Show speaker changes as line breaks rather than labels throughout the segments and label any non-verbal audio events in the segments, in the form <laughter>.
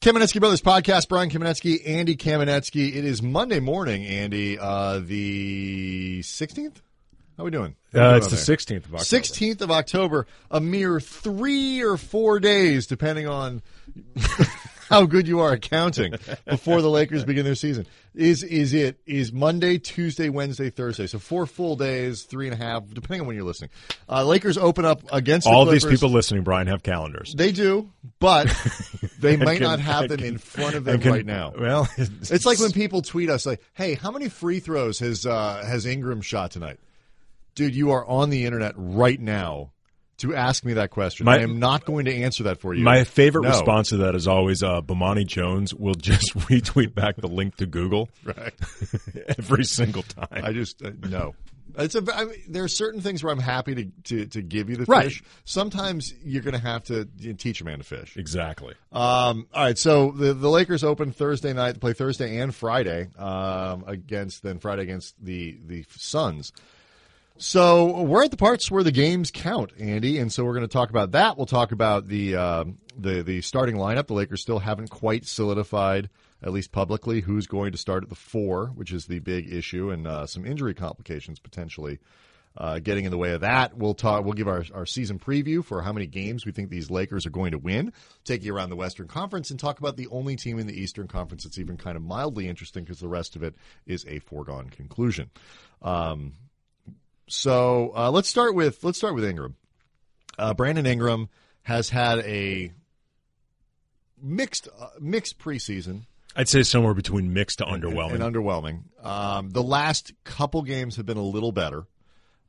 Kamenetsky Brothers podcast. Brian Kamenetsky, Andy Kamenetsky. It is Monday morning, Andy, uh, the 16th? How we doing?
Uh,
doing
it's the? 16th of October.
16th of October, a mere three or four days, depending on <laughs> how good you are at counting, before the Lakers begin their season. Is is it is Monday, Tuesday, Wednesday, Thursday? So four full days, three and a half, depending on when you're listening. Uh, Lakers open up against the
All of these people listening, Brian, have calendars.
They do, but <laughs> they might
can-
not have them
can-
in front of them
can-
right now.
Well, <laughs>
It's like when people tweet us like, "Hey, how many free throws has uh, has Ingram shot tonight?" Dude, you are on the internet right now to ask me that question.
My-
I am not going to answer that for you.
My favorite
No.
response to that is always uh, Bomani Jones will just <laughs> retweet back the link to Google <laughs>
Right. <laughs>
every single time.
I just uh, no. It's a. I mean, there are certain things where I'm happy to to, to give you the
Right.
fish. Sometimes you're going to have to teach a man to fish.
exactly.
Um, all right, so the the Lakers open Thursday night. They play Thursday and Friday um, against then Friday against the the Suns. So we're at the parts where the games count, Andy, and so we're going to talk about that. We'll talk about the um the the starting lineup. The Lakers still haven't quite solidified, at least publicly, who's going to start at the four, which is the big issue, and uh, some injury complications potentially uh, getting in the way of that. We'll talk. We'll give our, our season preview for how many games we think these Lakers are going to win. Take you around the Western Conference and talk about the only team in the Eastern Conference that's even kind of mildly interesting because the rest of it is a foregone conclusion. Um, so uh, let's start with let's start with Ingram. Uh, Brandon Ingram has had a mixed uh, mixed preseason
I'd say somewhere between mixed to underwhelming.
and underwhelming. Um, the last couple games have been a little better,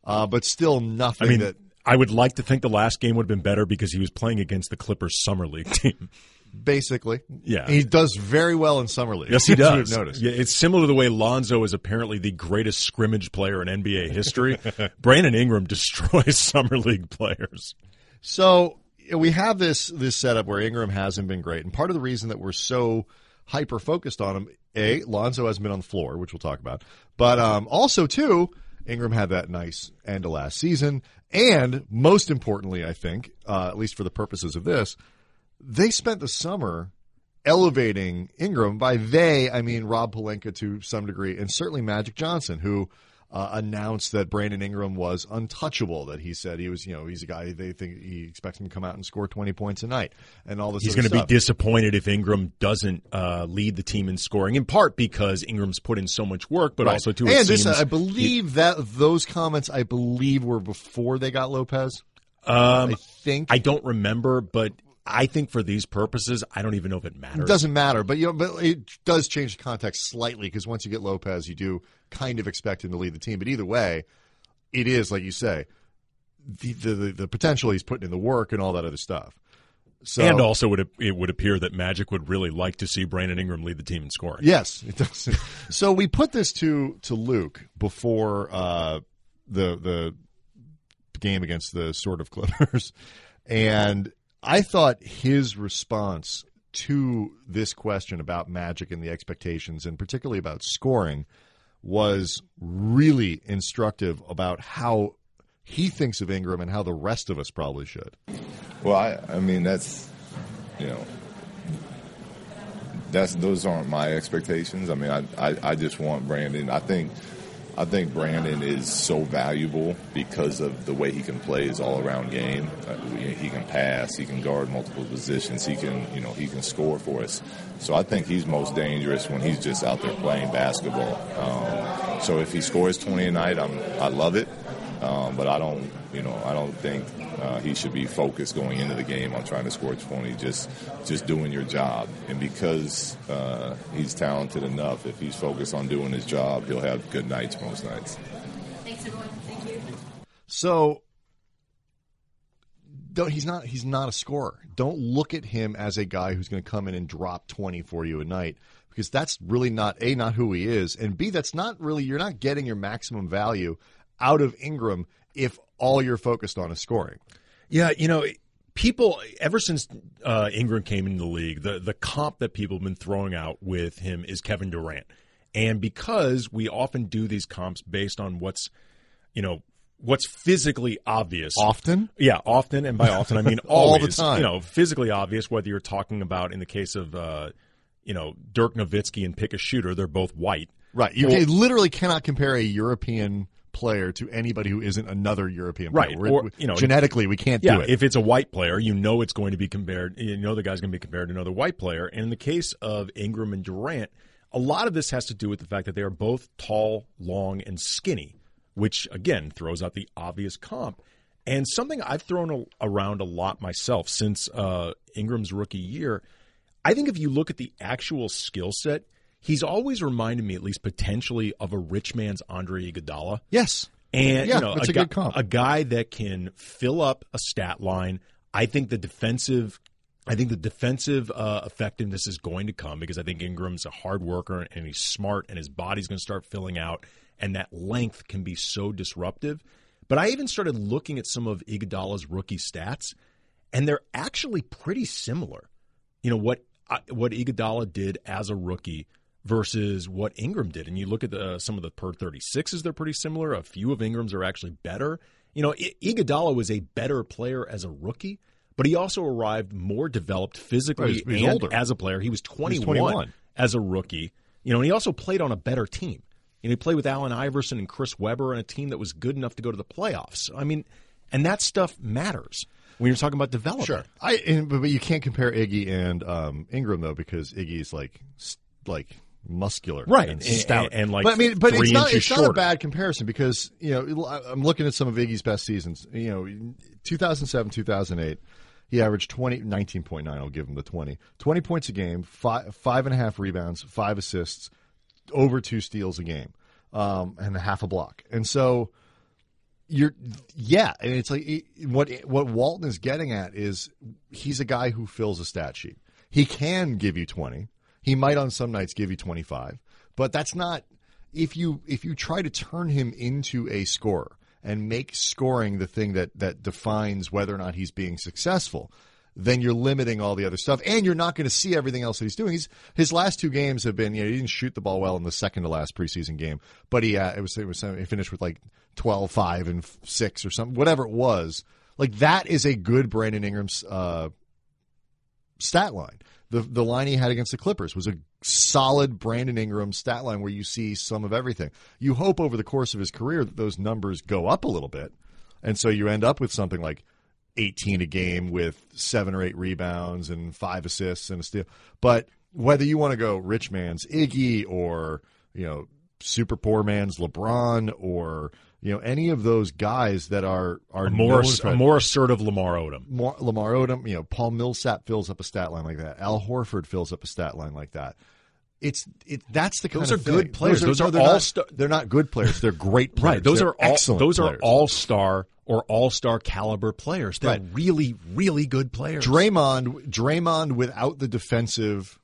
uh, but still nothing
I mean,
that
I would like to think the last game would have been better because he was playing against the Clippers summer league <laughs> team.
Basically.
Yeah.
he does very well in summer league.
Yes, he <laughs> does.
Noticed.
Yeah, it's similar to the way Lonzo is apparently the greatest scrimmage player in NBA history. <laughs> Brandon Ingram destroys <laughs> summer league players.
So we have this this setup where Ingram hasn't been great, and part of the reason that we're so hyper focused on him, a Lonzo hasn't been on the floor, which we'll talk about, but um, also too, Ingram had that nice end of last season, and most importantly, I think, uh, at least for the purposes of this, they spent the summer elevating Ingram. By they, I mean Rob Pelinka to some degree, and certainly Magic Johnson, who uh, announced that Brandon Ingram was untouchable. That he said he was, you know, he's a guy they think he expects him to come out and score twenty points a night, and all this.
He's
going
to be disappointed if Ingram doesn't uh, lead the team in scoring, in part because Ingram's put in so much work, but also too.
and this, I believe that those comments, I believe, were before they got Lopez.
um,
I think
I don't remember, but I think for these purposes, I don't even know if it matters.
It doesn't matter, but you know, but it does change the context slightly because once you get Lopez, you do kind of expect him to lead the team. But either way, it is like you say, the the, the, potential he's putting in the work and all that other stuff. So
and also, would it, it would appear that Magic would really like to see Brandon Ingram lead the team in scoring.
yes, it does. <laughs> so we put this to to Luke before uh, the the game against the sort of Clippers, <laughs> and I thought his response to this question about Magic and the expectations, and particularly about scoring, was really instructive about how he thinks of Ingram and how the rest of us probably should.
Well, I, I mean, that's, you know, that's those aren't my expectations. I mean, I, I, I just want Brandon. I think, I think Brandon is so valuable because of the way he can play his all-around game. Uh, he can pass, he can guard multiple positions, he can, you know, he can score for us. So I think he's most dangerous when he's just out there playing basketball. Um, so if he scores 20 a night, I'm, I love it. Um, but I don't, you know, I don't think uh, he should be focused going into the game on trying to score 20. Just, just doing your job. And because uh, he's talented enough, if he's focused on doing his job, he'll have good nights most nights.
Thanks, everyone. Thank you.
So don't, he's not he's not a scorer. Don't look at him as a guy who's going to come in and drop 20 for you a night because that's really not a not who he is and b that's not really you're not getting your maximum value out of Ingram if all you're focused on is scoring.
Yeah, you know, people ever since uh, Ingram came into the league, the the comp that people have been throwing out with him is Kevin Durant, and because we often do these comps based on what's, you know, what's physically obvious
Often?
Yeah, often, and by often I mean <laughs>
All the time.
You know, physically obvious. Whether you're talking about in the case of uh, you know Dirk Nowitzki and pick a shooter, they're both white.
Right. You can- literally cannot compare a European player to anybody who isn't another European player.
Right. Or, you know,
genetically, we can't
Yeah,
do it.
if it's a white player, you know it's going to be compared. You know the guy's going to be compared to another white player. And in the case of Ingram and Durant, a lot of this has to do with the fact that they are both tall, long, and skinny, which again throws out the obvious comp. And something I've thrown a, around a lot myself since uh, Ingram's rookie year. I think if you look at the actual skill set, he's always reminded me, at least potentially, of a rich man's Andre Iguodala.
yes.
And
Yeah,
you know, a,
a good
guy,
comp.
a guy that can fill up a stat line. I think the defensive, I think the defensive uh, effectiveness is going to come because I think Ingram's a hard worker and he's smart and his body's going to start filling out, and that length can be so disruptive. But I even started looking at some of Iguodala's rookie stats, and they're actually pretty similar. You know what uh, what Iguodala did as a rookie versus what Ingram did, and you look at the, some of the per thirty sixes, they're pretty similar. A few of Ingram's are actually better. You know, I- Iguodala was a better player as a rookie, but he also arrived more developed physically
Right, he's- he's
and
older.
as a player. He was 21,
21.
as a rookie. You know, and he also played on a better team. You know, he played with Allen Iverson and Chris Webber on a team that was good enough to go to the playoffs. I mean, and that stuff matters when you're talking about development.
Sure. I and, but, but you can't compare Iggy and um, Ingram though because Iggy's like like muscular,
Right,
and
and-
stout,
and, like,
But I mean, but it's not
inches
it's not a bad comparison because you know I'm looking at some of Iggy's best seasons. You know, 2007, 2008. He averaged 20, 19.9. I'll give him the 20. 20 points a game, five, five and a half rebounds, five assists, over two steals a game, um, and a half a block. And so you're yeah, and it's like it- what what Walton is getting at is he's a guy who fills a stat sheet. He can give you 20. He might on some nights give you 25, but that's not if you if you try to turn him into a scorer and make scoring the thing that that defines whether or not he's being successful, then you're limiting all the other stuff, and you're not going to see everything else that he's doing. He's his last two games have been, you know, he didn't shoot the ball well in the second to last preseason game, but he uh, it was it was he finished with like 12, 5, and six or something, whatever it was. Like that is a good Brandon Ingram's uh, stat line. The the line he had against the Clippers was a solid Brandon Ingram stat line where you see some of everything. You hope over the course of his career that those numbers go up a little bit, and so you end up with something like 18 a game with seven or eight rebounds and five assists and a steal. But whether you want to go rich man's Iggy or you know super poor man's LeBron or you know any of those guys that are are
A more, a more assertive Lamar Odom.
Mar- Lamar Odom, you know, Paul Millsap fills up a stat line like that. Al Horford fills up a stat line like that. It's it. That's the kind
Those
of
are good players. Those
no,
are
they're
all
not,
sta-
They're not good players. They're great <laughs> players.
Right. Those
They're
are all,
excellent.
those
players.
are all star or all star caliber players. They're
Right.
really, really good players.
Draymond. Draymond without the defensive.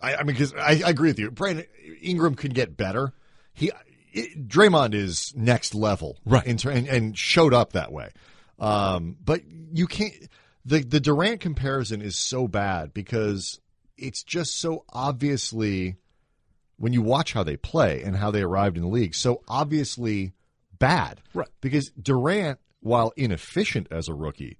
I, I mean, because I, I agree with you. Brandon Ingram could get better. He it, Draymond is next level,
Right.
In ter- and, and showed up that way. Um, but you can't. The the Durant comparison is so bad because it's just so obviously when you watch how they play and how they arrived in the league, so obviously bad.
Right.
Because Durant, while inefficient as a rookie,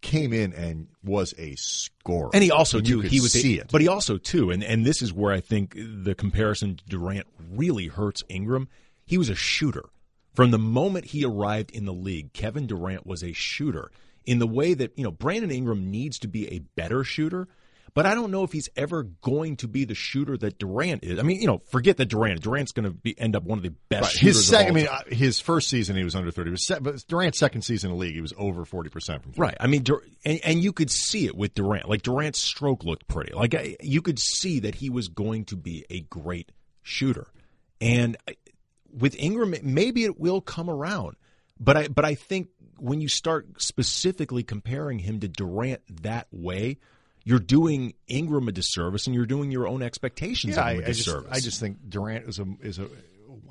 came in and was a scorer.
And he also
And
too he was
see it.
but he also too, and and this is where I think the comparison to Durant really hurts Ingram. He was a shooter from the moment he arrived in the league. Kevin Durant was a shooter in the way that you know Brandon Ingram needs to be a better shooter. But I don't know if he's ever going to be the shooter that Durant is. I mean, you know, forget that Durant. Durant's going to be end up one of the best
Right.
shooters.
His second, I mean,
time.
uh, his first season he was under thirty. Was se- but Durant's second season in the league, he was over forty percent from.
Right. I mean, and, and you could see it with Durant. Like Durant's stroke looked pretty. Like I, you could see that he was going to be a great shooter. And I- with Ingram, maybe it will come around. But I, but I think when you start specifically comparing him to Durant that way, you're doing Ingram a disservice, and you're doing your own expectations
Yeah, I, I just. I just think Durant is a is a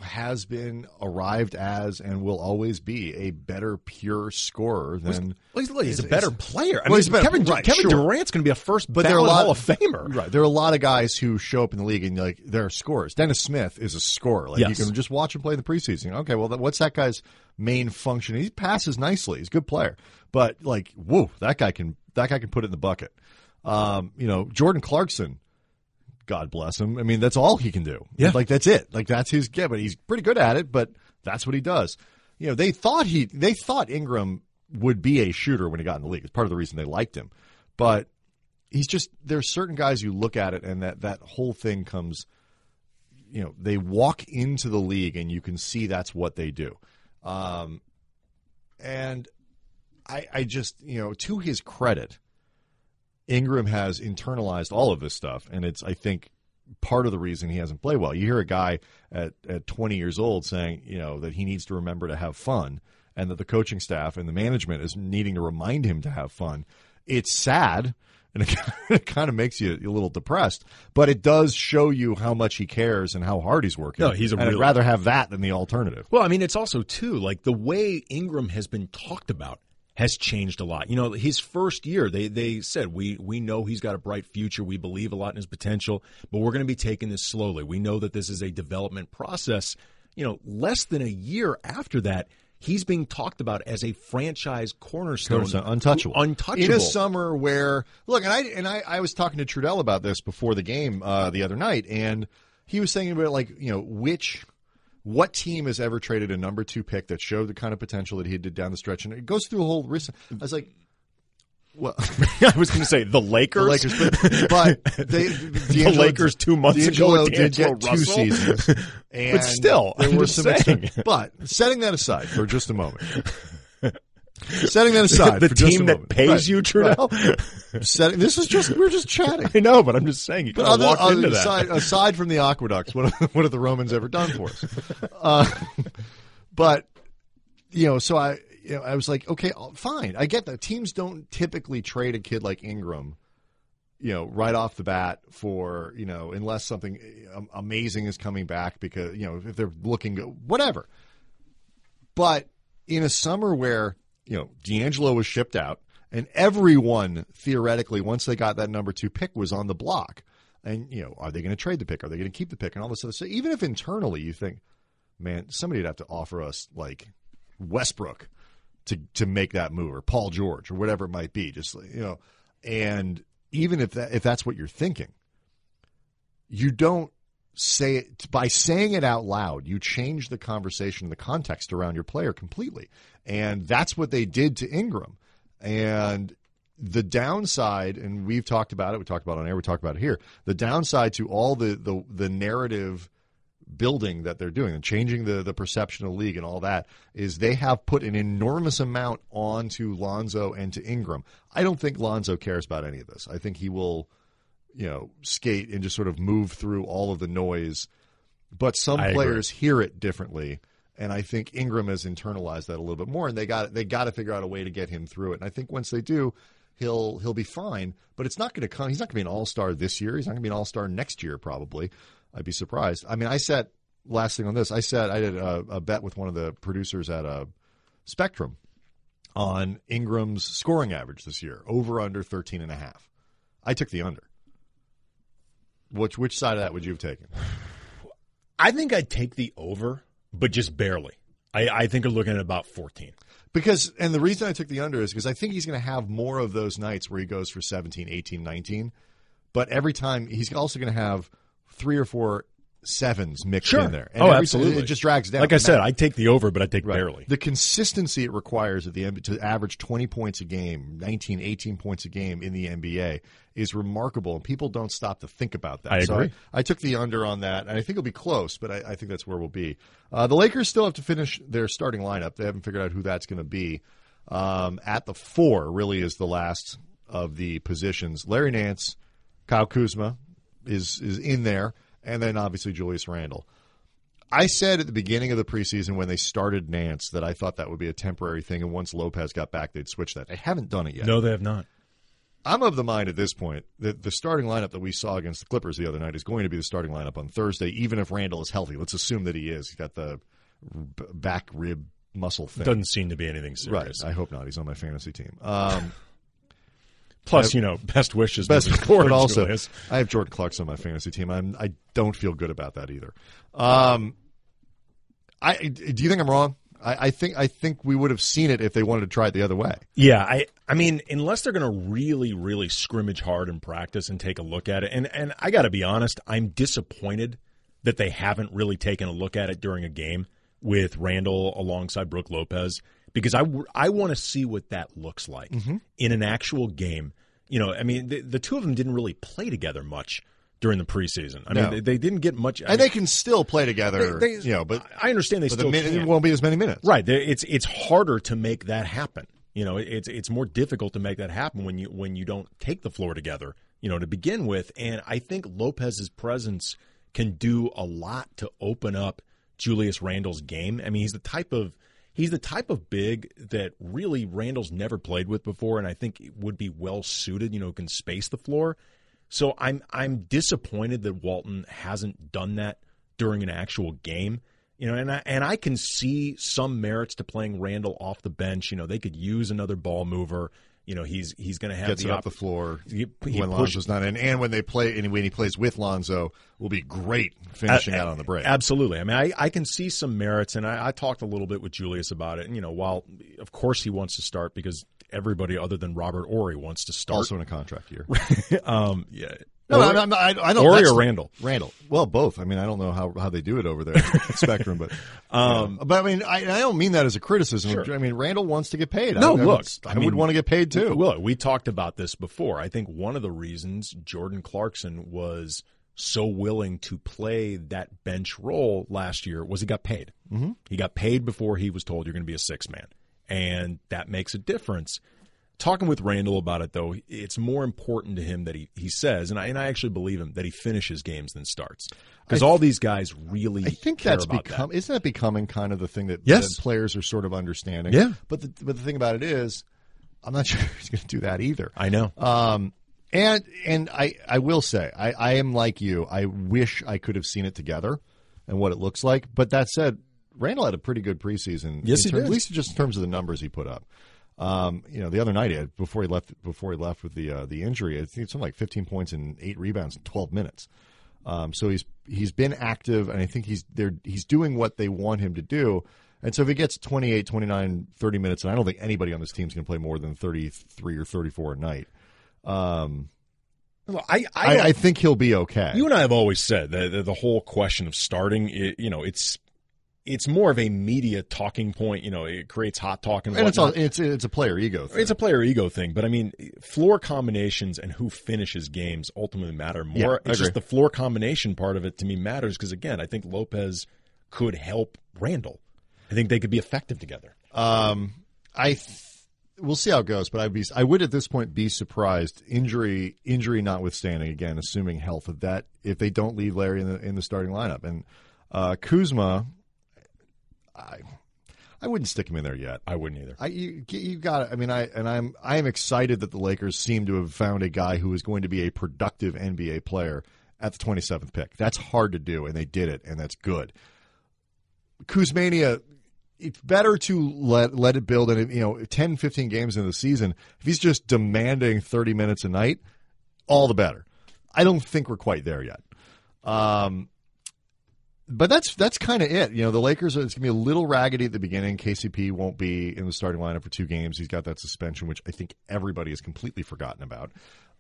has been, arrived as, and will always be a better pure scorer than.
Well, he's, he's a better player. I
Well,
mean,
better-
Kevin,
right,
Kevin
sure.
Durant's going to be a first
But there are a lot
Hall of Famer. <laughs>
Right. There are a lot of guys who show up in the league and like they're scorers. Dennis Smith is a scorer. Like
Yes.
you can just watch him play in the preseason. Okay, well, that, what's that guy's main function? He passes nicely. He's a good player, but like, whoa, that guy can that guy can put it in the bucket. Um, you know, Jordan Clarkson. God bless him. I mean, that's all he can do.
Yeah.
Like that's it. Like that's his yeah, but he's pretty good at it, but that's what he does. You know, they thought he they thought Ingram would be a shooter when he got in the league. It's part of the reason they liked him. But he's just there's certain guys you look at it and that that whole thing comes you know, they walk into the league and you can see that's what they do. Um and I I just, you know, to his credit, Ingram has internalized all of this stuff, and it's I think part of the reason he hasn't played well. You hear a guy at at 20 years old saying, you know, that he needs to remember to have fun, and that the coaching staff and the management is needing to remind him to have fun. It's sad. And <laughs> it, it kind of makes you a little depressed, but it does show you how much he cares and how hard he's working.
No, he's a
and I'd rather have that than the alternative.
Well, I mean, it's also too like the way Ingram has been talked about has changed a lot. You know, his first year, they they said we we know he's got a bright future. We believe a lot in his potential, but we're going to be taking this slowly. We know that this is a development process. You know, less than a year after that, he's being talked about as a franchise cornerstone,
Cornerstone, untouchable.
untouchable.
In a summer where look, and I and I, I was talking to Trudell about this before the game uh, the other night, and he was saying about like you know which what team has ever traded a number two pick that showed the kind of potential that he did down the stretch, and it goes through a whole. List. I was like, well. <laughs>
I was going to say the Lakers.
The Lakers, but, but they, <laughs>
the Lakers two months ago
D'Angelo
with
did get two seasons, <laughs> and
still,
there
I'm
were
just
some. but setting that aside for just a moment, setting that aside, <laughs>
the
for just a
team that pays
Right,
you,
right.
Trudell.
Setting this is just we're just chatting. <laughs>
I know, but I'm just saying you
But
kind of
other,
walked
other-
into that.
aside, aside from the aqueducts, what have, <laughs> what have the Romans ever done for us? Uh, but you know, so I you know, I was like, okay, fine, I get that. Teams don't typically trade a kid like Ingram, you know, right off the bat for you know, unless something um, amazing is coming back because you know if they're looking good, whatever. But in a summer where you know D'Angelo was shipped out, and everyone theoretically, once they got that number two pick, was on the block. And you know, are they going to trade the pick? Are they going to keep the pick? And all this other stuff. Even if internally you think, man, somebody'd have to offer us like Westbrook to to make that move, or Paul George, or whatever it might be. Just you know, and even if that if that's what you're thinking, you don't say it by saying it out loud you change the conversation and the context around your player completely and that's what they did to ingram and the downside and we've talked about it we talked about it on air we talked about it here the downside to all the the, the narrative building that they're doing and changing the, the perception of the league and all that is they have put an enormous amount onto Lonzo and to Ingram. I don't think Lonzo cares about any of this. I think he will you know, skate and just sort of move through all of the noise. But some
I agree.
players hear it differently, and I think Ingram has internalized that a little bit more, and they got they got to figure out a way to get him through it. And I think once they do, he'll he'll be fine. But it's not going to come. He's not going to be an all star this year. He's not going to be an all star next year. Probably, I'd be surprised. I mean, I said last thing on this. I said I did a, a bet with one of the producers at a Spectrum on Ingram's scoring average this year, over under 13 and a half. I took the under. Which which side of that would you have taken?
I think I'd take the over, but just barely. I, I think I'm looking at about 14.
Because and the reason I took the under is because I think he's going to have more of those nights where he goes for 17, 18, 19. But every time he's also going to have three or four sevens mixed
Sure.
in there.
Oh, absolutely.
It just drags down.
Like I said,
that-
I'd take the over, but I'd take
Right.
barely.
The consistency it requires at the end to average 20 points a game, 19, 18 points a game in the NBA is remarkable, and people don't stop to think about that.
I
So
agree.
I, took the under on that, and I think it'll be close, but I, I think that's where we'll be. Uh, the Lakers still have to finish their starting lineup. They haven't figured out who that's going to be. Um, at the four, really is the last of the positions. Larry Nance, Kyle Kuzma is is in there, and then obviously Julius Randle. I said at the beginning of the preseason when they started Nance that I thought that would be a temporary thing, and once Lopez got back, they'd switch that. They haven't done it yet.
No, they have not.
I'm of the mind at this point that the starting lineup that we saw against the Clippers the other night is going to be the starting lineup on Thursday, even if Randle is healthy. Let's assume that he is. He's got the back rib muscle thing.
Doesn't seem to be anything serious.
right.
serious.
I hope not. He's on my fantasy team. Um,
Plus, you know, best wishes.
best, but also
Julius.
I have Jordan Clarkson on my fantasy team. I'm, I don't feel good about that either. Um, I do you think I'm wrong? I, I think I think we would have seen it if they wanted to try it the other way.
Yeah, I I mean, unless they're going to really, really scrimmage hard in practice and take a look at it, and and I got to be honest, I'm disappointed that they haven't really taken a look at it during a game with Randle alongside Brook Lopez because I w- I want to see what that looks like mm-hmm. in an actual game. You know, I mean, the, the two of them didn't really play together much during the preseason. I
No.
mean, they, they didn't get much. I
And
mean,
they can still play together,
They- they-
you know, but,
I understand they
but the
still
min- it won't be as many minutes.
Right. It's it's harder to make that happen. You know, it's it's more difficult to make that happen when you when you don't take the floor together. You know, to begin with, and I think Lopez's presence can do a lot to open up Julius Randle's game. I mean, he's the type of he's the type of big that really Randle's never played with before, and I think would be well suited. You know, can space the floor. So I'm I'm disappointed that Walton hasn't done that during an actual game. You know, and I and I can see some merits to playing Randle off the bench. You know, they could use another ball mover. You know, he's he's going to have
Gets
the
it
op-
off the floor
He- he
when
pushed-
Lonzo's not in, and when they play, and when he plays with Lonzo, will be great finishing out on the break.
Absolutely. I mean, I, I can see some merits, and I, I talked a little bit with Julius about it. And you know, while of course he wants to start because everybody other than Robert Horry wants to start.
also in a contract year. <laughs>
um, yeah.
No,
Horry-
I'm, I'm, I, I don't.
Or Randle?
Randle. Well, both. I mean, I don't know how, how they do it over there at <laughs> Spectrum, but <laughs> um, but I mean, I, I don't mean that as a criticism.
Sure.
I mean, Randle wants to get paid.
No,
I, I
look,
would,
I
would
mean,
want to get paid too.
Will, we talked about this before. I think one of the reasons Jordan Clarkson was so willing to play that bench role last year was he got paid. Mm-hmm. He got paid before he was told you're going to be a six man, and that makes a difference. Talking with Randle about it, though, it's more important to him that he, he says, and I, and I actually believe him, that he finishes games than starts. Because all these guys really
I think that's become
that.
isn't that becoming kind of the thing that,
Yes.
that players are sort of understanding.
Yeah.
But the but the thing about it is, I'm not <laughs> sure he's going to do that either.
I know.
Um, and and I I will say I I am like you. I wish I could have seen it together and what it looks like. But that said, Randle had a pretty good preseason.
Yes,
in
he
terms-
did.
At least just in terms of the numbers he put up. Um, you know, the other night before he left before he left with the uh, the injury, I think it's something like 15 points and eight rebounds in 12 minutes. Um, so he's he's been active, and I think he's they're, he's doing what they want him to do. And so if he gets 28, 29, 30 minutes, and I don't think anybody on this team is going to play more than 33 or 34 a night. Um,
I, I,
I, I think he'll be okay.
You and I have always said that the, the whole question of starting, it, you know, it's it's more of a media talking point. You know, it creates hot talk and
and it's all, it's it's a player ego. Thing.
It's a player ego thing, but I mean, floor combinations and who finishes games ultimately matter more.
Yeah,
it's just the floor combination part of it to me matters because again, I think Lopez could help Randle. I think they could be effective together.
Um, I th- we'll see how it goes, but I'd be I would at this point be surprised injury injury notwithstanding. Again, assuming health of that if they don't leave Larry in the in the starting lineup and uh, Kuzma, I I wouldn't stick him in there yet.
I wouldn't either.
I you you got it. I mean I and I'm I am excited that the Lakers seem to have found a guy who is going to be a productive NBA player at the 27th pick. That's hard to do and they did it and that's good. Kuzmania it's better to let let it build and you know 10 15 games in the season if he's just demanding 30 minutes a night all the better. I don't think we're quite there yet. Um but that's that's kind of it. You know, the Lakers are, it's going to be a little raggedy at the beginning. KCP won't be in the starting lineup for two games. He's got that suspension, which I think everybody has completely forgotten about.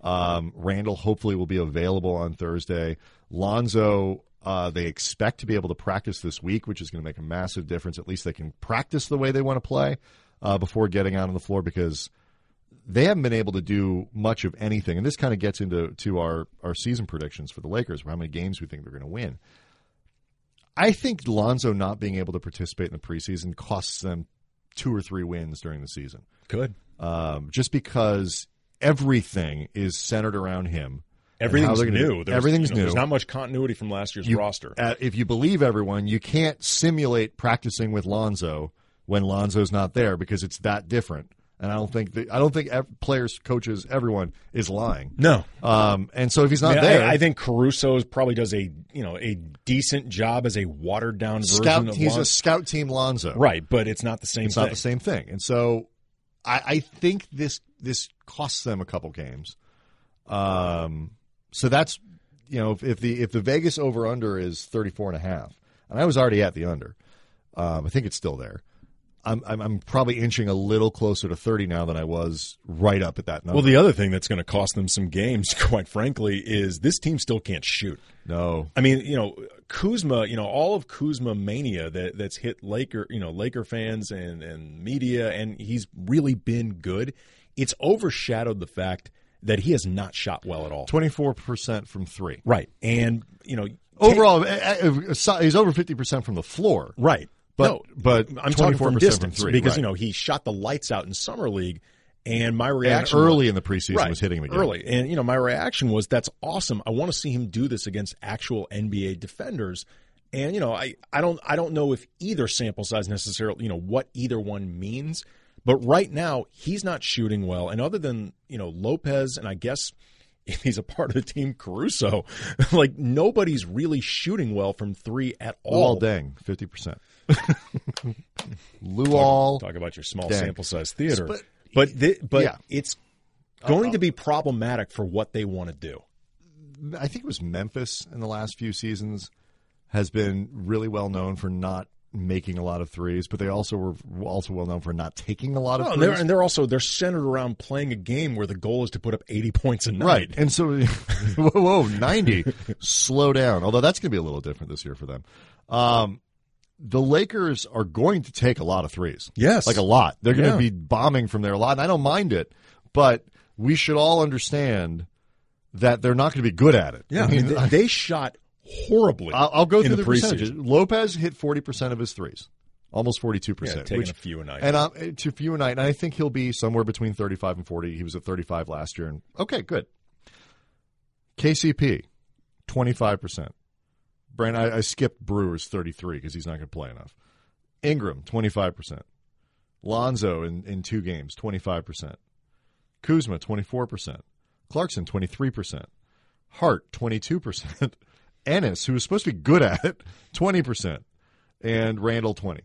Um, Randle hopefully will be available on Thursday. Lonzo, uh, they expect to be able to practice this week, which is going to make a massive difference. At least they can practice the way they want to play uh, before getting out on the floor because they haven't been able to do much of anything. And this kind of gets into to our, our season predictions for the Lakers, how many games we think they're going to win. I think Lonzo not being able to participate in the preseason costs them two or three wins during the season,
Good.
um, just because everything is centered around him.
Everything's
gonna-
new. There's,
everything's
you know,
new.
There's not much continuity from last year's
You-
roster.
uh, if you believe everyone, you can't simulate practicing with Lonzo when Lonzo's not there because it's that different. And I don't think the, I don't think ev- players, coaches, everyone is lying.
No.
Um, and so if he's not
I,
there,
I, I think Caruso probably does a you know a decent job as a watered down version
scout.
of
He's
Lon-
a scout team Lonzo.
right, but it's not the same.
It's
thing.
not the same thing. And so I, I think this this costs them a couple games. Um, so that's you know if, if the if the Vegas over under is 34 and a half, and I was already at the under. Um, I think it's still there. I'm, I'm I'm probably inching a little closer to 30 now than I was right up at that number.
Well, the other thing that's going to cost them some games, <laughs> quite frankly, is this team still can't shoot.
no.
I mean, you know, Kuzma, you know, all of Kuzma mania that that's hit Laker, you know, Laker fans and and media, and he's really been good. It's overshadowed the fact that he has not shot well at all.
24% from 3.
Right, and you know,
Overall, eh, eh, he's over 50% from the floor.
right,
But-
no,
but
I'm talking from distance
three,
because
right.
you know he shot the lights out in summer league, and my
And
reaction
early in the preseason
right,
was hitting him again.
early. And you know, my reaction was that's awesome. I want to see him do this against actual NBA defenders. And you know, I, I don't I don't know if either sample size necessarily, you know, what either one means. But right now, he's not shooting well. And other than, you know, Lopez and I guess <laughs> if he's a part of the team, Caruso, <laughs> like nobody's really shooting well from three at all.
Luol Deng, 50%. <laughs> Luol.
Talk about your small
Dang.
sample size theater.
But-
But thi- but
Yeah.
it's going to be problematic for what they want to do.
I think it was Memphis in the last few seasons has been really well known for not making a lot of threes, but they also were also well known for not taking a lot of
Oh, and they're,
threes.
and they're also they're centered around playing a game where the goal is to put up 80 points a night.
Right. And so, <laughs> whoa, whoa, 90. Slow down. Although that's going to be a little different this year for them. Um, the Lakers are going to take a lot of threes.
Yes.
Like a lot. They're going to
Yeah.
be bombing from there a lot. And I don't mind it, but we should all understand that they're not going to be good at it.
Yeah, I mean, they, they shot horribly.
I'll, I'll go
in
through
the
the, percentages. Lopez hit 40% of his threes. Almost 42%.
Yeah, taking
which-
a few a night.
And um, to few a night. And I think he'll be somewhere between 35 and 40. He was at 35 last year. And okay, good. KCP, 25%. Brandon, I, I skipped Brewer's 33 because he's not going to play enough. Ingram, 25%. Lonzo in, in two games, 25%. Kuzma, 24%. Clarkson, 23%. Hart, 22%. <laughs> Ennis, who was supposed to be good at it, 20%. And Randle, 20.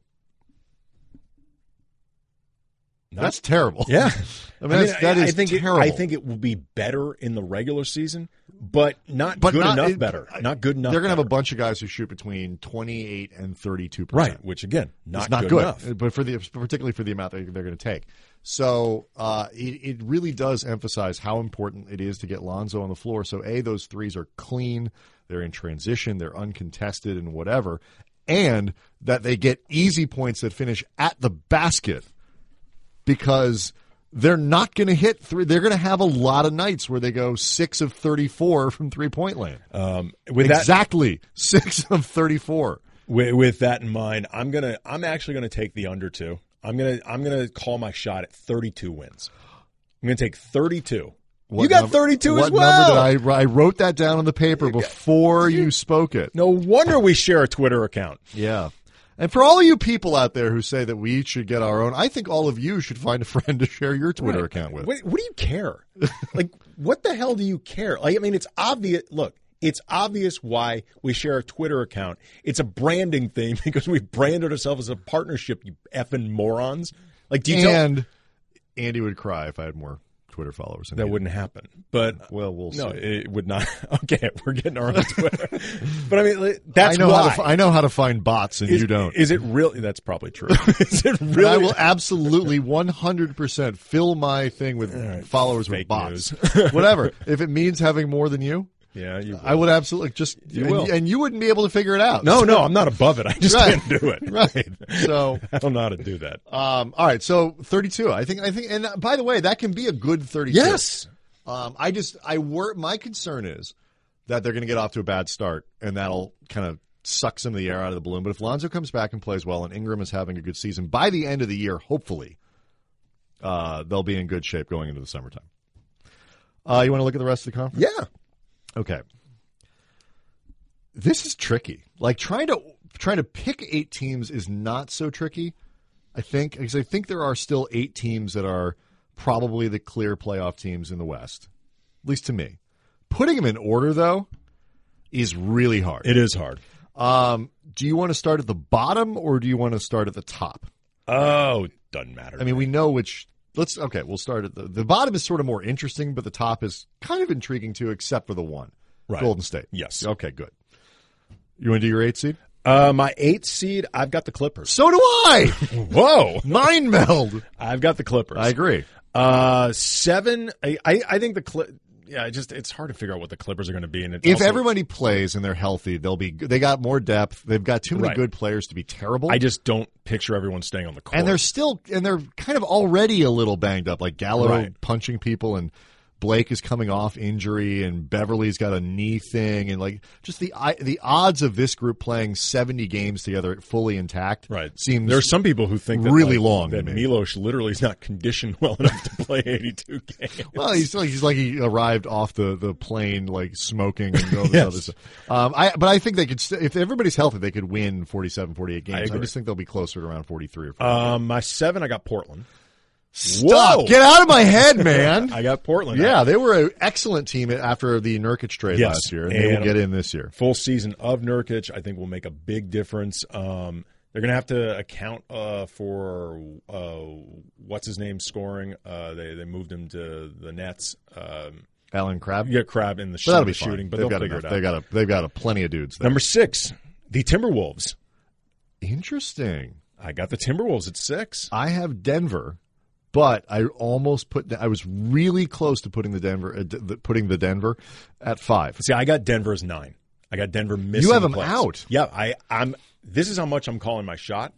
That's terrible.
yeah, <laughs>
I mean, that's, that
I,
is
I think
terrible.
It, I think it will be better in the regular season, but not
But
good
not-
enough.
it-
better, not good enough.
They're going to have a bunch of guys who shoot between 28 and 32%.
right, which again, not,
not
good,
good,
enough.
but for the particularly for the amount that they're going to take. So uh, it, it really does emphasize how important it is to get Lonzo on the floor. So a those threes are clean, they're in transition, they're uncontested, and whatever, and that they get easy points that finish at the basket because. They're not going to hit three. They're going to have a lot of nights where they go six of thirty-four <laughs> from three-point land.
Um, with that,
exactly <laughs> six of thirty-four.
with, with that in mind, I'm gonna, I'm actually gonna take the under two. I'm gonna, I'm gonna call my shot at 32 wins. I'm gonna take 32. you got
num-
32
what
as well.
number I? I wrote that down on the paper before you spoke it.
no wonder we share a Twitter account.
Yeah. And for all you people out there who say that we each should get our own, I think all of you should find a <laughs> friend to share your Twitter
Right.
account with.
What, what do you care? like, what the hell do you care? Like, I mean, it's obvious. Look, it's obvious why we share a Twitter account. It's a branding thing <laughs> because we branded ourselves as a partnership. You effing morons! Like, do you tell
and Andy would cry if I had more Twitter followers.
that wouldn't happen? But
Well, we'll
no,
see.
it would not. <laughs> Okay, we're getting our own <laughs> Twitter. but I mean, that's
I know
why.
how to. I know how to find bots, and
is,
you don't.
Is it really? That's probably true. <laughs> is it
And
really?
I will absolutely 100% fill my thing with followers with bots. Whatever. If it means having more than you,
yeah, you.
I would absolutely just.
You
and,
will.
and you wouldn't be able to figure it out.
no, no, <laughs> I'm not above it. I just
Right.
can't do it. <laughs>
Right. <laughs> So,
I don't know how to do that.
um, all right. So 32. I think. I think. And uh, by the way, that can be a good 32.
Yes.
Um, I just. I wor- My concern is that they're going to get off to a bad start, and that'll kind of suck some of the air out of the balloon. But if Lonzo comes back and plays well, and Ingram is having a good season by the end of the year, hopefully, uh, they'll be in good shape going into the summertime. Uh, you want to look at the rest of the conference?
Yeah.
Okay. This is tricky. Like trying to trying to pick eight teams is not so tricky I think because I think there are still eight teams that are probably the clear playoff teams in the West, at least to me. Putting them in order though is really hard.
It is hard.
Um, do you want to start at the bottom or do you want to start at the top?
Oh, doesn't matter.
I mean, we know which. Let's okay. We'll start at the the bottom is sort of more interesting, but the top is kind of intriguing too, except for the one,
Right.
Golden State.
Yes.
Okay, good. You want to do your eight seed?
uh, my eighth seed, I've got the Clippers.
So do I. <laughs>
Whoa,
Mind meld.
I've got the Clippers.
I agree.
Uh, seven. I, I, I think the Cli- yeah, it just it's hard to figure out what the Clippers are going to be. And
If
also-
everybody plays and they're healthy, they'll be. They got more depth. They've got too many
Right.
good players to be terrible.
I just don't picture everyone staying on the court.
and they're still and they're kind of already a little banged up. Like Gallo
Right.
punching people, and Blake is coming off injury, and Beverley's got a knee thing, and like just the the odds of this group playing seventy games together fully intact,
right.
Seems
There are some people who think that,
really
like,
long
that. Milos literally is not conditioned well enough to play <laughs> 82 games.
Well, he's like he's like he arrived off the, the plane like smoking and all this <laughs>
Yes.
other stuff. Um, I but I think they could st- if everybody's healthy, they could win 47, 48 games. I,
agree.
just think they'll be closer to around forty three or 40.
Um, my seven, I got Portland.
Stop!
whoa.
Get out of my head, man. <laughs>
I got Portland.
yeah, they were an excellent team after the Nurkic trade
Yes.
last year, and, they will
And-
get in this year.
full season of Nurkic, I think will make a big difference. Um, they're going to have to account uh, for uh, what's his name scoring. Uh, they they moved him to the Nets. Um,
Allen
Crabbe, get Crabbe in the,
but that'll be fine.
shooting, but
they've
they'll
got
figure
enough.
it out.
They got a, they've got a plenty of dudes there.
Number six, the Timberwolves.
Interesting.
I got the Timberwolves at six.
I have Denver, but I almost put. I was really close to putting the Denver, uh, putting the Denver at five.
See, I got Denver as nine. I got Denver missing.
You have 'em
plays.
out.
Yeah, I, I'm. This is how much I'm calling my shot.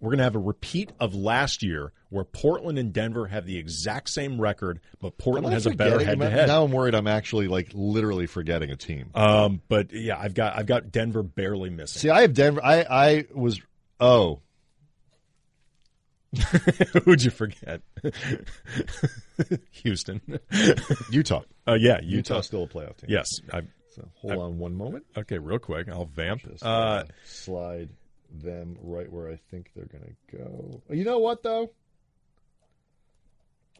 We're going to have a repeat of last year, where Portland and Denver have the exact same record, but Portland has a better head-to-head.
Now I'm worried. I'm actually like literally forgetting a team.
Um, but yeah, I've got I've got Denver barely missing.
See, I have Denver. I I was oh <laughs>
Who'd you forget? <laughs> Houston.
Utah.
Uh, yeah, Utah.
Utah's still a playoff team.
Yes. I,
So hold on one moment.
okay, real quick. I'll vamp.
Just
Uh,
uh, slide them right where I think they're going to go. You know what though?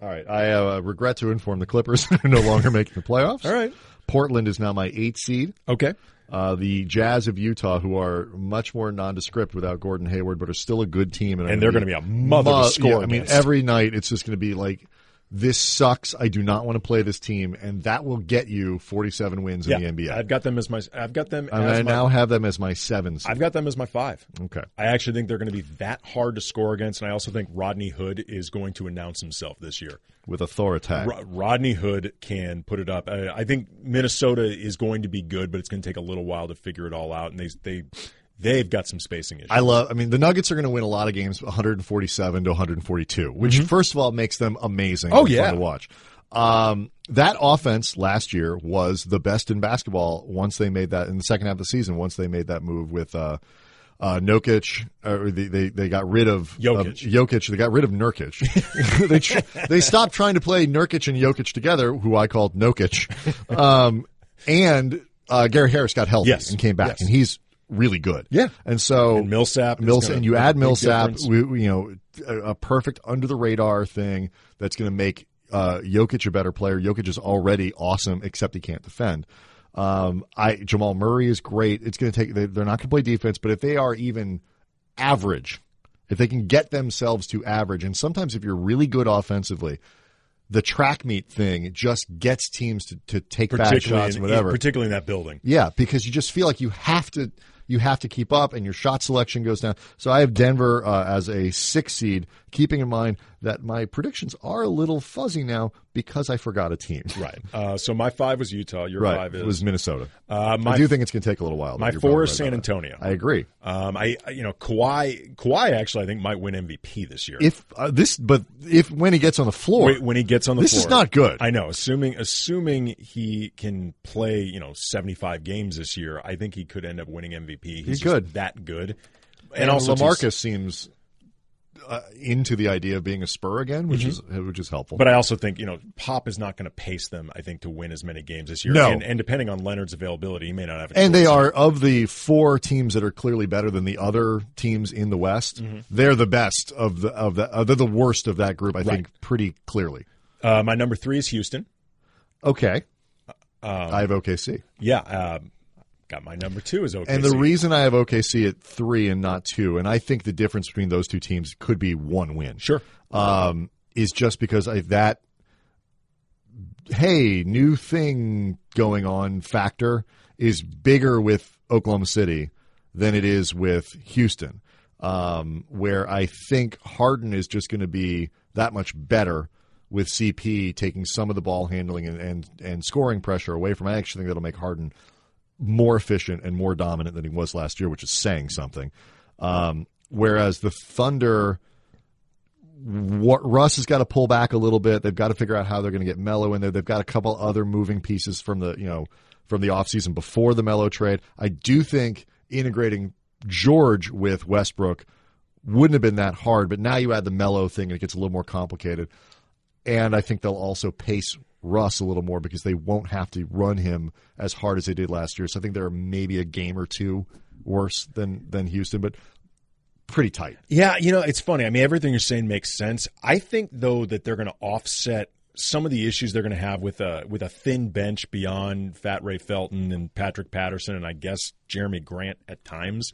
All right, I uh, regret to inform the Clippers <laughs> are no longer making the playoffs.
all right.
Portland is now my eight seed.
Okay.
Uh, the Jazz of Utah, who are much more nondescript without Gordon Hayward, but are still a good team, and,
And they're
gonna
be a mother
Mu-
to score
yeah, I mean, every night it's just going to be like, this sucks. I do not want to play this team, and that will get you 47 wins
yeah,
in the NBA.
I've got them as my. I've got them.
and
as
I
my,
now have them as my seven. seed.
I've got them as my five.
okay.
I actually think they're going to be that hard to score against, and I also think Rodney Hood is going to announce himself this year.
With authority.
Ro- Rodney Hood can put it up. I, I think Minnesota is going to be good, but it's going to take a little while to figure it all out, and they they they've got some spacing issues.
I love. I mean, the Nuggets are going to win a lot of games, 147 to 142, which first of all makes them amazing.
Mm-hmm. Oh, yeah.
to watch. Um, that offense last year was the best in basketball once they made that in the second half of the season. Once they made that move with uh, uh, Nokic, or they, they they got rid of
Jokic.
of Jokic. They got rid of Nurkic. <laughs> they tr- they stopped trying to play Nurkic and Jokic together, who I called Nokic. <laughs> Um, and uh, Gary Harris got healthy
Yes.
and came back,
Yes.
and he's really good.
Yeah.
and so
And Millsap is
and you add Millsap, we- you know, a, a perfect under the radar thing that's going to make uh, Jokic a better player. Jokic is already awesome, except he can't defend. Um, I Jamal Murray is great. It's going to take. They, they're not going to play defense, but if they are even average, if they can get themselves to average, and sometimes if you're really good offensively. The track meet thing just gets teams to, to take bad shots
in,
whatever.
particularly in that building.
Yeah, because you just feel like you have to you have to keep up, and your shot selection goes down. So I have Denver uh, as a six seed, keeping in mind that my predictions are a little fuzzy now because I forgot a team. <laughs>
Right. Uh, so my five was Utah. Your
Right,
five is
it was Minnesota.
uh, my
I do think it's going to take a little while.
my four is
right
San. Antonio.
I agree.
Um, I you know Kawhi Kawhi actually I think might win MVP this year.
If uh, this, but if when he gets on the floor,
Wait, when he gets on the
this
floor,
is not good.
I know. Assuming assuming he can play, you know, seventy five games this year, I think he could end up winning MVP. He's,
good.
that good.
and,
And, also
Lamarcus seems uh, into the idea of being a Spur again, which is which is helpful.
But I also think you know Pop is not going to pace them. I think to win as many games this year.
No.
and, and depending on Leonard's availability, he may not have.
And they are of the four teams that are clearly better than the other teams in the West.
Mm-hmm.
They're the best of the of the uh, they're the worst of that group. I think pretty clearly.
Uh, my number three is Houston.
Okay,
Um,
I have OKC,
Yeah, um, got my number two is OKC.
and the reason I have OKC at three and not two, and I think the difference between those two teams could be one win.
sure.
um, is just because I, that hey new thing going on factor is bigger with Oklahoma City than it is with Houston, um, where I think Harden is just going to be that much better with CP taking some of the ball handling and, and, and scoring pressure away from. I actually think that'll make Harden more efficient and more dominant than he was last year, which is saying something. Um, whereas the Thunder what Russ has got to pull back a little bit. They've got to figure out how they're going to get Melo in there. They've got a couple other moving pieces from the you know from the offseason before the Melo trade. I do think integrating George with Westbrook wouldn't have been that hard, but now you add the Melo thing and it gets a little more complicated. And I think they'll also pace Russ a little more because they won't have to run him as hard as they did last year. So I think they're maybe a game or two worse than than Houston, but pretty tight.
Yeah, you know, it's funny. I mean, everything you're saying makes sense. I think though that they're going to offset some of the issues they're going to have with a with a thin bench beyond Fat Ray Felton and Patrick Patterson and I guess Jerami Grant at times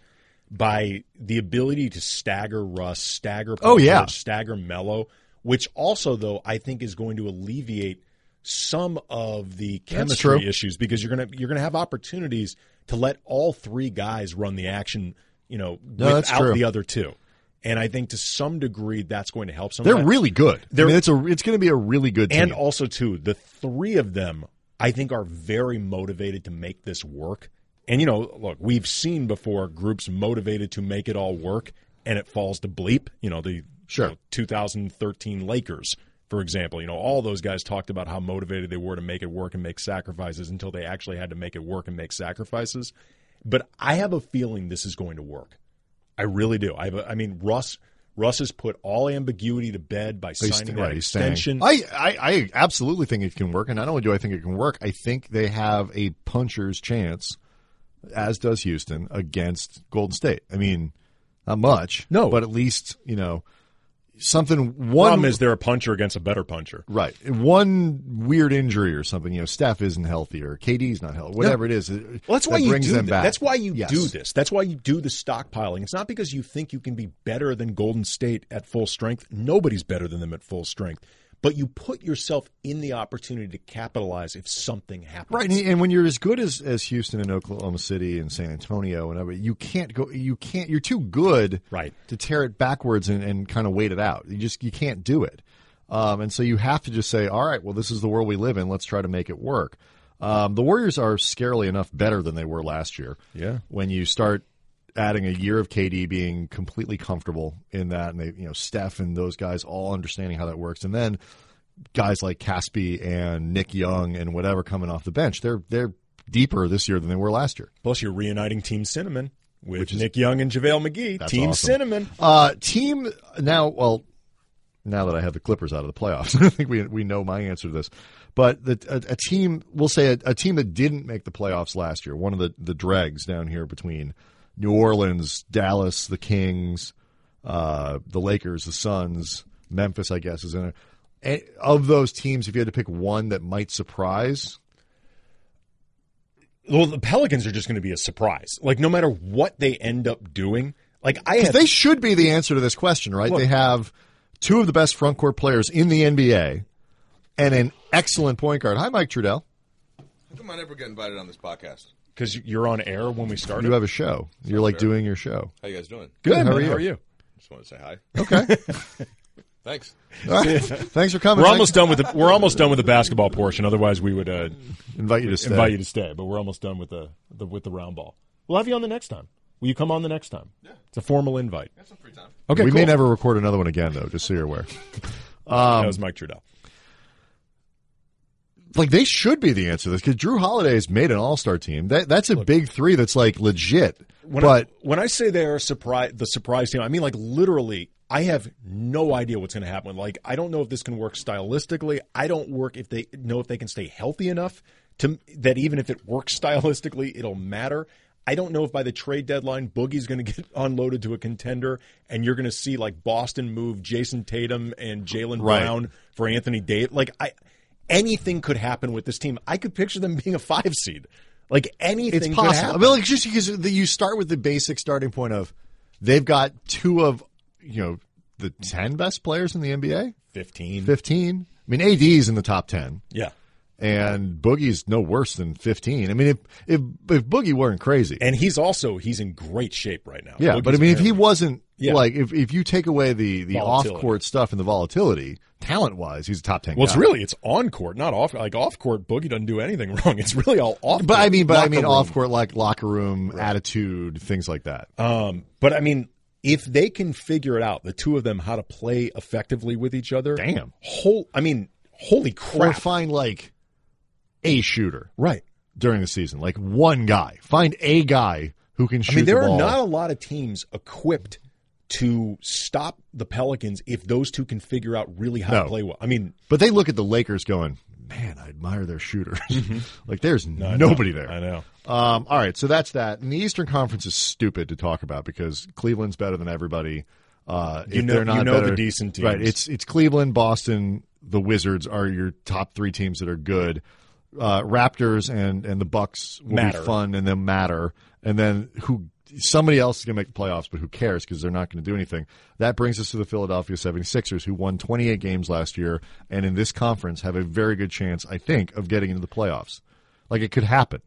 by the ability to stagger Russ, stagger Paul
Oh, yeah.
Stagger Melo, which also though I think is going to alleviate some of the chemistry issues because you're gonna you're gonna have opportunities to let all three guys run the action, you know,
No,
without the other two. And I think to some degree that's going to help some.
They're really good.
They're-
mean, it's a it's going to be a really good team.
and also too, the three of them I think are very motivated to make this work. And you know, look, we've seen before groups motivated to make it all work and it falls to bleep. You know, the
Sure.
you know, 2013 Lakers, for example. You know, all those guys talked about how motivated they were to make it work and make sacrifices until they actually had to make it work and make sacrifices. But I have a feeling this is going to work. I really do. I have a, I mean, Russ Russ has put all ambiguity to bed by
He's-
signing
right,
that
he's
extension.
I, I, I absolutely think it can work, and not only do I think it can work, I think they have a puncher's chance, as does Houston, against Golden State. I mean, not much,
No.
but at least you know something. One
Problem is they're a puncher against a better puncher.
right, one weird injury or something. You know, Steph isn't healthy or KD's not healthy, whatever it is.
Well, that's why
that
you
brings
do
them
thi-
back.
That's why you
Yes.
do this. That's why you do the stockpiling. It's not because you think you can be better than Golden State at full strength. Nobody's better than them at full strength. But you put yourself in the opportunity to capitalize if something happens.
Right, and, and when you're as good as, as Houston and Oklahoma City and San Antonio and you can't go. You can't. You're too good,
Right.
to tear it backwards and, and kind of wait it out. You just you can't do it, um, and so you have to just say, all right, well, this is the world we live in. Let's try to make it work. Um, the Warriors are scarily enough better than they were last year.
Yeah.
when you start adding a year of KD being completely comfortable in that, and they, you know, Steph and those guys all understanding how that works, and then guys like Casspi and Nick Young and whatever coming off the bench, they're they're deeper this year than they were last year.
Plus, you're reuniting Team Cinnamon with
Which is-
Nick Young and JaVale McGee. Team
awesome.
Cinnamon.
Uh, team now, well, now that I have the Clippers out of the playoffs, <laughs> I think we we know my answer to this. But the, a, a team, we'll say a, a team that didn't make the playoffs last year, one of the the dregs down here between New Orleans, Dallas, the Kings, uh, the Lakers, the Suns, Memphis, I guess is in it. And Of those teams, if you had to pick one that might surprise,
Well, the Pelicans are just going to be a surprise. Like, no matter what they end up doing, like, I
'cause
have.
they should be the answer to this question, right?
Look.
they have two of the best front court players in the NBA and an excellent point guard. Hi, Mike Trudell.
How come I never get invited on this podcast?
Because you're on air when we started.
You have a show. You're like doing your show.
How you guys doing?
Good.
Good,
How
man.
are you?
How are you?
Just want to say hi.
Okay. <laughs>
Thanks.
All right. Thanks for coming.
We're almost done with the we're almost done with the basketball portion. Otherwise, we would uh,
invite you to stay.
invite you to stay. But we're almost done with the, the with the round ball. We'll have you on the next time. Will you come on the next time? Yeah. It's a formal invite.
Got some free time.
Okay,
we
cool.
may never record another one again, though. Just so you're aware.
that was Mike Trudell.
Like they should be the answer to this because Jrue Holiday has made an All Star team. That that's a big three. That's like legit.
when
but
I, when I say they're surprise, the surprise team, I mean like literally. I have no idea what's going to happen. Like, I don't know if this can work stylistically. I don't work if they know if they can stay healthy enough to that even if it works <laughs> stylistically, it'll matter. I don't know if by the trade deadline Boogie's going to get <laughs> unloaded to a contender, and you're going to see like Boston move Jayson Tatum and Jalen
Right.
Brown for Anthony Davis. Like, I anything could happen with this team. I could picture them <laughs> being a five seed. Like anything
it's
could
possible.
happen.
I mean, like just because the, you start with the basic starting point of they've got two of you know the ten best players in the NBA,
Fifteen.
fifteen. I mean, AD is in the top ten,
Yeah.
And Boogie's no worse than fifteen. I mean, if if if Boogie weren't crazy,
And he's also he's in great shape right now.
yeah.
Boogie's
but I mean, if he wasn't
Yeah.
like if if you take away the the off court stuff and the volatility, talent wise, he's a top ten.
well, it's really it's on court, not off. Like off court, Boogie doesn't do anything <laughs> wrong. It's really all off.
But I mean, but I mean,
room.
off court like locker room attitude, things like that.
Um, but I mean, if they can figure it out, the two of them, how to play effectively with each other.
Damn.
Whole. I mean, holy
or
crap!
find like a shooter
right.
during the season, like one guy. Find a guy who can shoot.
I mean, there
the
are not a lot of teams equipped to stop the Pelicans if those two can figure out really how
No.
to play well. I mean,
but they look at the Lakers going, "Man, I admire their shooters." <laughs> like there's
Mm-hmm. I
nobody there.
I know.
Um, all right, so that's that. And the Eastern Conference is stupid to talk about because Cleveland's better than everybody. Uh,
You know-
they're not
you know the decent teams.
right? It's it's Cleveland, Boston, the Wizards are your top three teams that are good. Uh, Raptors and and the Bucks will
Matter.
be fun and then matter. And then who somebody else is going to make the playoffs, but who cares because they're not going to do anything. That brings us to the Philadelphia 76ers, who won 28 games last year, and in this conference have a very good chance, I think, of getting into the playoffs. Like it could happen.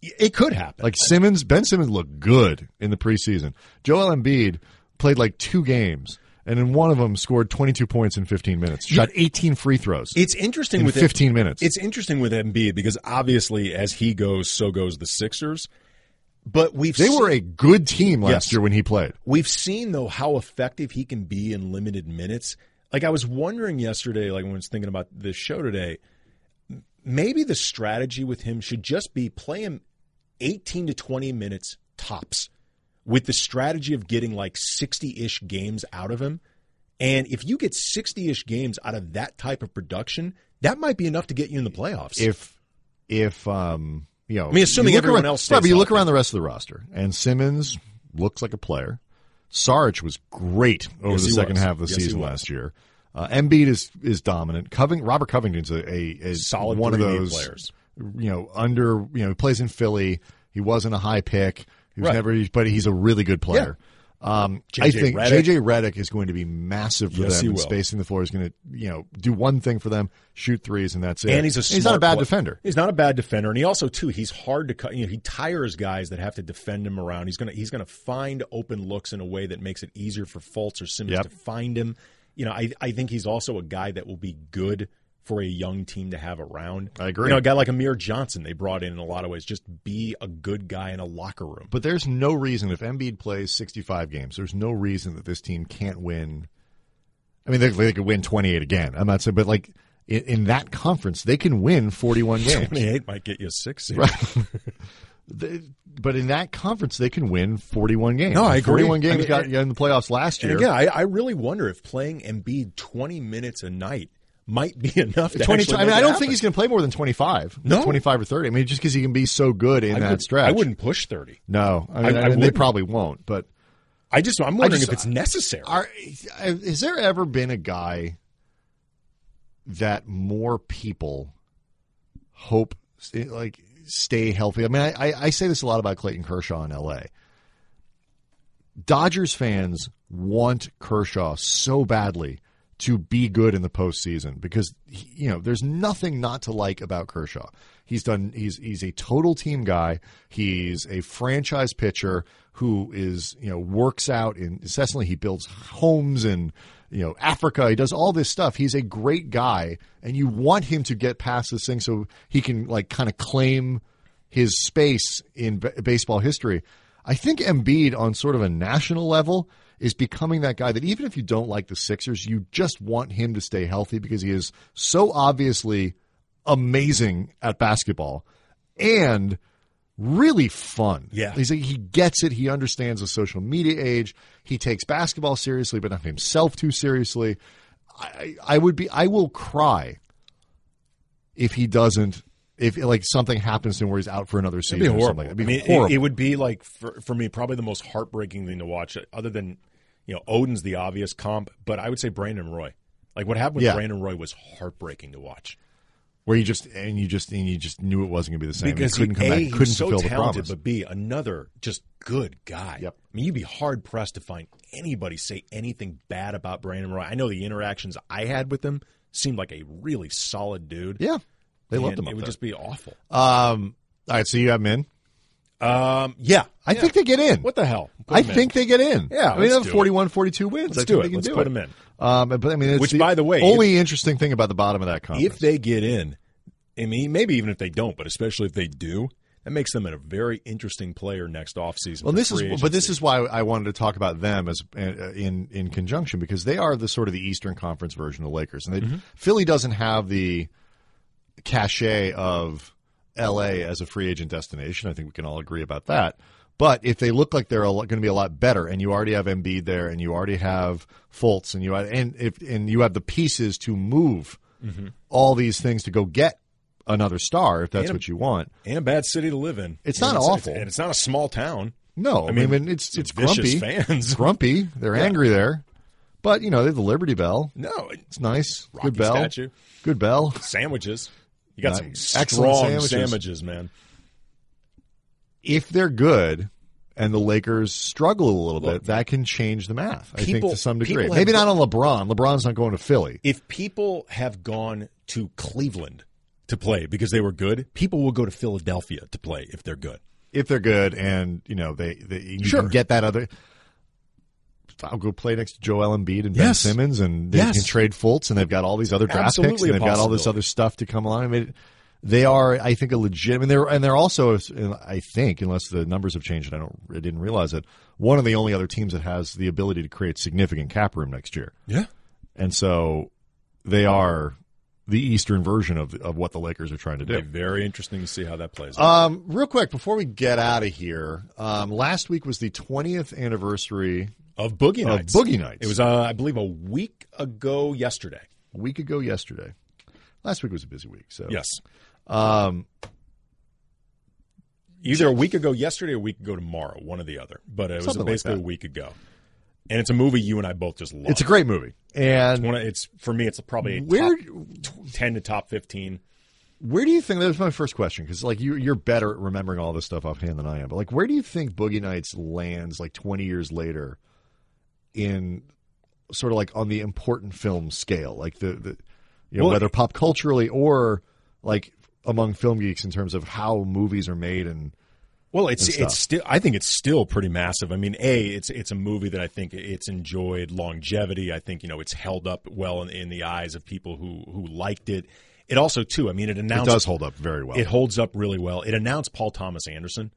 It could happen.
Like Simmons, Ben Simmons looked good in the preseason. Joel Embiid played like two games, and in one of them scored 22 points in 15 minutes. Shot 18 free throws.
It's interesting
in
with
15 minutes.
It's interesting with Embiid because obviously, as he goes, so goes the Sixers. But we've
they
seen,
were a good team last
Yes.
year when he played.
we've seen though how effective he can be in limited minutes. Like I was wondering yesterday, like when I was thinking about this show today, maybe the strategy with him should just be play him 18 to 20 minutes tops with the strategy of getting like 60-ish games out of him. And if you get 60-ish games out of that type of production, that might be enough to get you in the playoffs.
If if um you know,
I mean, assuming everyone
around,
else
right,
stays
but you look around the rest of the roster, and Simmons looks like a player. Sarge was great over
Yes,
the second
was.
half of the
Yes,
season last year. Uh, Embiid is is dominant. Coving Robert Covington's a, a, a
Solid
one of those
players.
You know, under you know, he plays in Philly. He wasn't a high pick. He was
Right.
never, but he's a really good player. Um, I think. JJ Redick is going to be massive for
Yes,
them. Spacing the floor is going to, you know, do one thing for them: shoot threes, and that's it.
And he's a
he's not a bad defender.
He's not a bad defender, and he also too he's hard to cut. You know, he tires guys that have to defend him around. He's gonna he's gonna find open looks in a way that makes it easier for Fultz or Simmons
Yep.
to find him. You know, I I think he's also a guy that will be good for a young team to have around.
I agree.
You know, a guy like Amir Johnson they brought in in a lot of ways. Just be a good guy in a locker room.
But there's no reason if Embiid plays 65 games, there's no reason that this team can't win. I mean, they, they could win 28 again. I'm not saying, but like in, in that conference, they can win 41 <laughs> games.
Twenty eight might get you six. <laughs>
They- but in that conference, they can win 41 games.
No, I agree.
41 games
I mean,
got you in the playoffs last year.
Yeah, I, I really wonder if playing Embiid twenty minutes a night might be <laughs> enough. To
20,
actually
I mean, I don't
happen.
think he's going to play more than 25.
No.
25 or 30. I mean, just because he can be so good in
I
that
would-
stretch.
I wouldn't push thirty.
No, I mean,
I- I
they probably won't. But
I just I'm wondering
just-
if it's necessary.
Are has there ever been a guy that more people hope like stay healthy? I mean, I, I say this a lot about Clayton Kershaw in L.A. Dodgers fans want Kershaw so badly to be good in the postseason because he, you know there's nothing not to like about Kershaw. He's done. He's he's a total team guy. He's a franchise pitcher who is you know works out incessantly. He builds homes in you know Africa. He does all this stuff. He's a great guy, and you want him to get past this thing so he can like kind of claim his space in b- baseball history. I think Embiid on sort of a national level is becoming that guy that even if you don't like the Sixers, you just want him to stay healthy because he is so obviously amazing at basketball and really fun.
Yeah.
he's he gets it. He understands the social media age. He takes basketball seriously, but not himself too seriously. I, I would be. I will cry if he doesn't. If like something happens to him where he's out for another season, or something. It'd be
I mean, it-
horrible.
It, would be like for for me probably the most heartbreaking thing to watch, other than you know Oden's the obvious comp, but I would say Brandon Roy. Like what happened with
Yeah.
Brandon Roy was heartbreaking to watch
where you just and you just and you just knew it wasn't going to be the same.
because
he couldn't come
a,
back.
he
Couldn't
so
fulfill the
talented,
promise.
but b another just good guy.
Yep.
I mean, you'd be hard pressed to find anybody say anything bad about Brandon Roy. I know the interactions I had with him seemed like a really solid dude.
yeah, they
and
loved him.
It would
there.
just be awful.
Um, all right, so you have him in.
Um, yeah,
I
Yeah.
think they get in.
What the hell? Put
I
him in.
think they get in.
Yeah,
I mean, they have 41, 42 wins.
Let's
think
do
they
it.
can
Let's
do
put
it.
them in.
Um, but I mean, it's
Which, by the way,
only interesting thing about the bottom of that conference.
if they get in, I mean, maybe even if they don't, but especially if they do, that makes them a very interesting player next offseason.
well, this is,
free
but this is why I wanted to talk about them as uh, in in conjunction because they are the sort of the Eastern Conference version of the Lakers, and they,
Mm-hmm.
Philly doesn't have the cachet of L.A. as a free agent destination. I think we can all agree about that. But if they look like they're going to be a lot better, and you already have Embiid there, and you already have Fultz, and you and if and you have the pieces to move all these things to go get another star, if that's
Mm-hmm. A-
what you want.
and a bad city to live in.
It's
And
not awful.
and it's not a small town.
No, I
I
mean,
mean,
it's it's grumpy,
fans. <laughs>
grumpy. They're angry there, but you know they have the Liberty Bell.
No,
It's nice,
Rocky
good bell,
statue.
good bell.
sandwiches. You got
Nice.
some strong
sandwiches.
sandwiches. man.
If they're good and the Lakers struggle a little bit, that can change the math. I think to some degree. Maybe not on LeBron. LeBron's not going to Philly.
If people have gone to Cleveland to play because they were good, people will go to Philadelphia to play if they're good.
If they're good, and you know they, they you
Sure.
can get that other. I'll go play next to Joel Embiid and Ben
Yes.
Simmons, and they
Yes.
can trade Fultz, and they've got all these other draft picks, and they've got all this other stuff to come along. I mean, they are, I think, a legit. I mean, they're and they're also, I think, unless the numbers have changed, I don't, I didn't realize it. One of the only other teams that has the ability to create significant cap room next year,
Yeah.
and so they are the Eastern version of of what the Lakers are trying to do.
Very interesting to see how that plays out.
Um, real quick before we get out of here, um, last week was the 20th anniversary
of Boogie Nights. of.
Boogie Nights.
It was, uh, I believe, a week ago yesterday.
a week ago yesterday. Last week was a busy week, so
Yes.
Um,
Either a week ago yesterday or a week ago tomorrow, one or the other. But it was
Something like
basically a week ago. And it's a movie you and I both just love.
it's a great movie. And
one of, it's for me. It's probably a
where
ten to top fifteen.
where do you think that was my first question because like you you're better at remembering all this stuff offhand than I am. But like where do you think Boogie Nights lands like 20 years later in sort of like on the important film scale, like the the you know
Well,
whether pop culturally or like among film geeks in terms of how movies are made and
Well, it's it's still. I think it's still pretty massive. I mean, a it's it's a movie that I think it's enjoyed longevity. I think you know it's held up well in, in the eyes of people who who liked it. It also too. I mean, it
it
announced
does hold up very well.
It holds up really well. It announced Paul Thomas Anderson.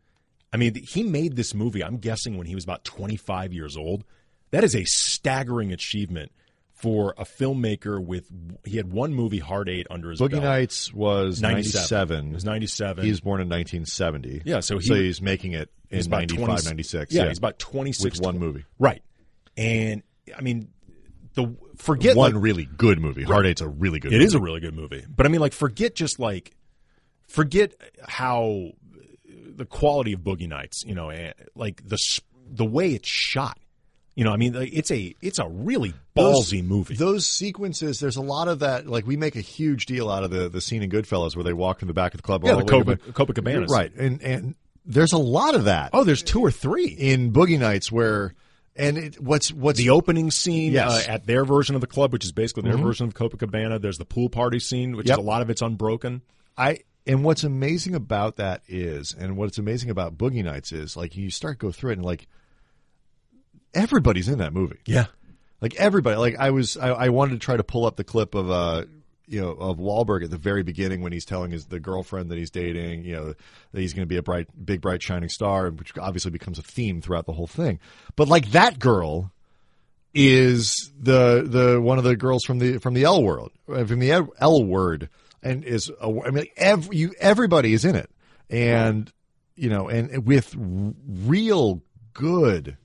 I mean, he made this movie. I'm guessing when he was about 25 years old. That is a staggering achievement for a filmmaker. With he had one movie, Hard Eight, under his
Boogie
belt.
Nights was 97.
It was 97.
He was born in 1970.
Yeah, so he-
he's making it in
He's
95,
20
96.
Yeah, he's about 26
with one movie.
Right. And I mean, the forget
one
like,
really good movie. Hard Eight's a really good
It
movie.
is a really good movie. But I mean, like, forget just like, forget how the quality of Boogie Nights. You know, eh, like the the way it's shot. You know, I mean, it's a it's a really
Those-
ballsy movie.
Those sequences, there's a lot of that. Like we make a huge deal out of the the scene in Goodfellas where they walk in the back of the club.
Yeah,
all
the
to
Copa- Copacabanas.
right? And and there's a lot of that
oh, there's two or three.
in Boogie Nights where, and it, what's what's
The opening scene
Yes. Mm-hmm.
uh, at their version of the club, which is basically their version of Copacabana. There's the pool party scene, which
Yep.
is a lot of it's unbroken.
I and what's amazing about that is, and what's amazing about Boogie Nights is, like you start to go through it and like everybody's in that movie.
Yeah.
Like everybody, like I was, I, I wanted to try to pull up the clip of, uh, you know, of Wahlberg at the very beginning when he's telling his the girlfriend that he's dating, you know, that he's going to be a bright, big, bright, shining star, which obviously becomes a theme throughout the whole thing. But like that girl is the the one of the girls from the from the L world, uh, from the L- L word, and is a, I mean, every, you everybody is in it, and you know, and with real good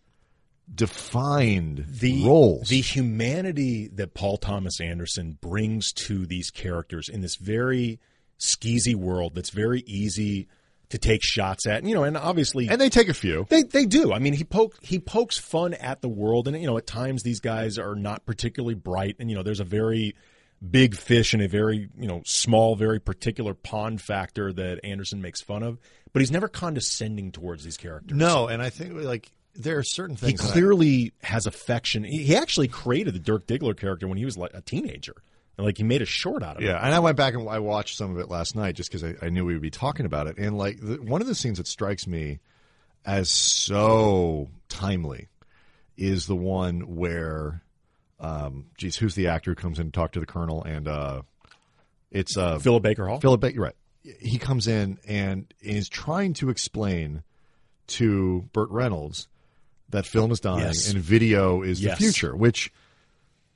defined
the
roles.
the humanity that Paul Thomas Anderson brings to these characters in this very skeezy world that's very easy to take shots at. You know, and obviously
and they take a few.
They they do. I mean, he poke he pokes fun at the world, and you know, at times these guys are not particularly bright, and you know, there's a very big fish in a very you know small, very particular pond factor that Anderson makes fun of, but he's never condescending towards these characters.
No, and I think like there are certain
he
things. I-
clearly has affection. He he actually created the Dirk Diggler character when he was like a teenager, and like he made a short out of it.
Yeah, and I went back and I watched some of it last night just because I, I knew we would be talking about it. And like the, one of the scenes that strikes me as so timely is the one where, um, geez, who's the actor who comes in to talk to the colonel? And uh, it's uh,
Philip Baker Hall.
Philip Baker. Right, he comes in and is trying to explain to Burt Reynolds that film is dying
Yes.
and video is
Yes.
the future, which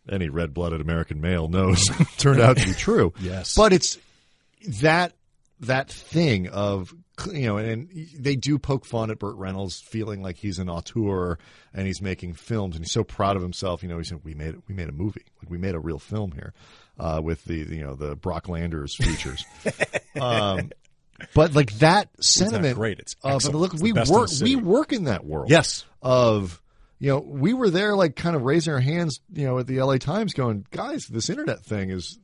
any red-blooded American male knows <laughs> turned out to be true. <laughs>
Yes.
but it's that that thing of you know, and they do poke fun at Burt Reynolds feeling like he's an auteur and he's making films and he's so proud of himself. You know, he said, "We made we made a movie, like we made a real film here uh, with the you know the Brock Landers features." <laughs> um, but like that sentiment,
great. It's
of, look,
It's
we work we work in that world
Yes.
of you know we were there like kind of raising our hands you know at the LA Times going guys this internet thing is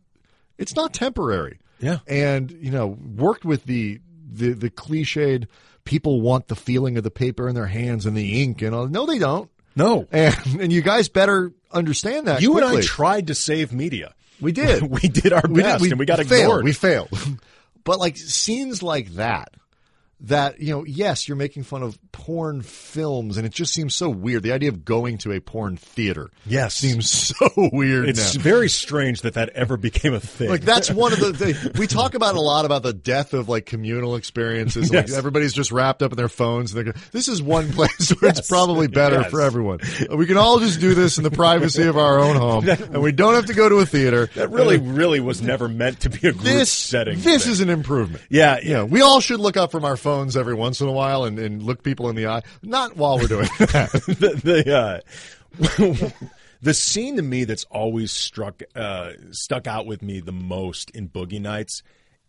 it's not temporary
Yeah.
and you know worked with the the the cliched people want the feeling of the paper in their hands and the ink and all no they don't
No,
and and you guys better understand that
you and I tried to save media.
we did <laughs>
we did our
we
best,
did,
and we got
failed.
ignored.
We failed. <laughs> but like scenes like that, that you know, yes, you're making fun of porn films, and it just seems so weird. The idea of going to a porn theater,
Yes.
seems <laughs> so weird.
It's
now.
very strange that that ever became a thing.
Like that's <laughs> one of the things we talk about a lot about the death of like communal experiences. Like everybody's just wrapped up in their phones. And they're this is one place <laughs> where it's probably better
Yes.
for everyone. We can all just do this in the privacy of our own home, and we don't have to go to a theater.
that really, uh, really was never meant to be a group
this
setting.
This
thing.
is an improvement.
Yeah,
you know, we all should look up from our phones every once in a while and, and look people in the eye. Not while we're doing <laughs> that.
the the, uh, <laughs> the scene to me that's always struck uh, stuck out with me the most in Boogie Nights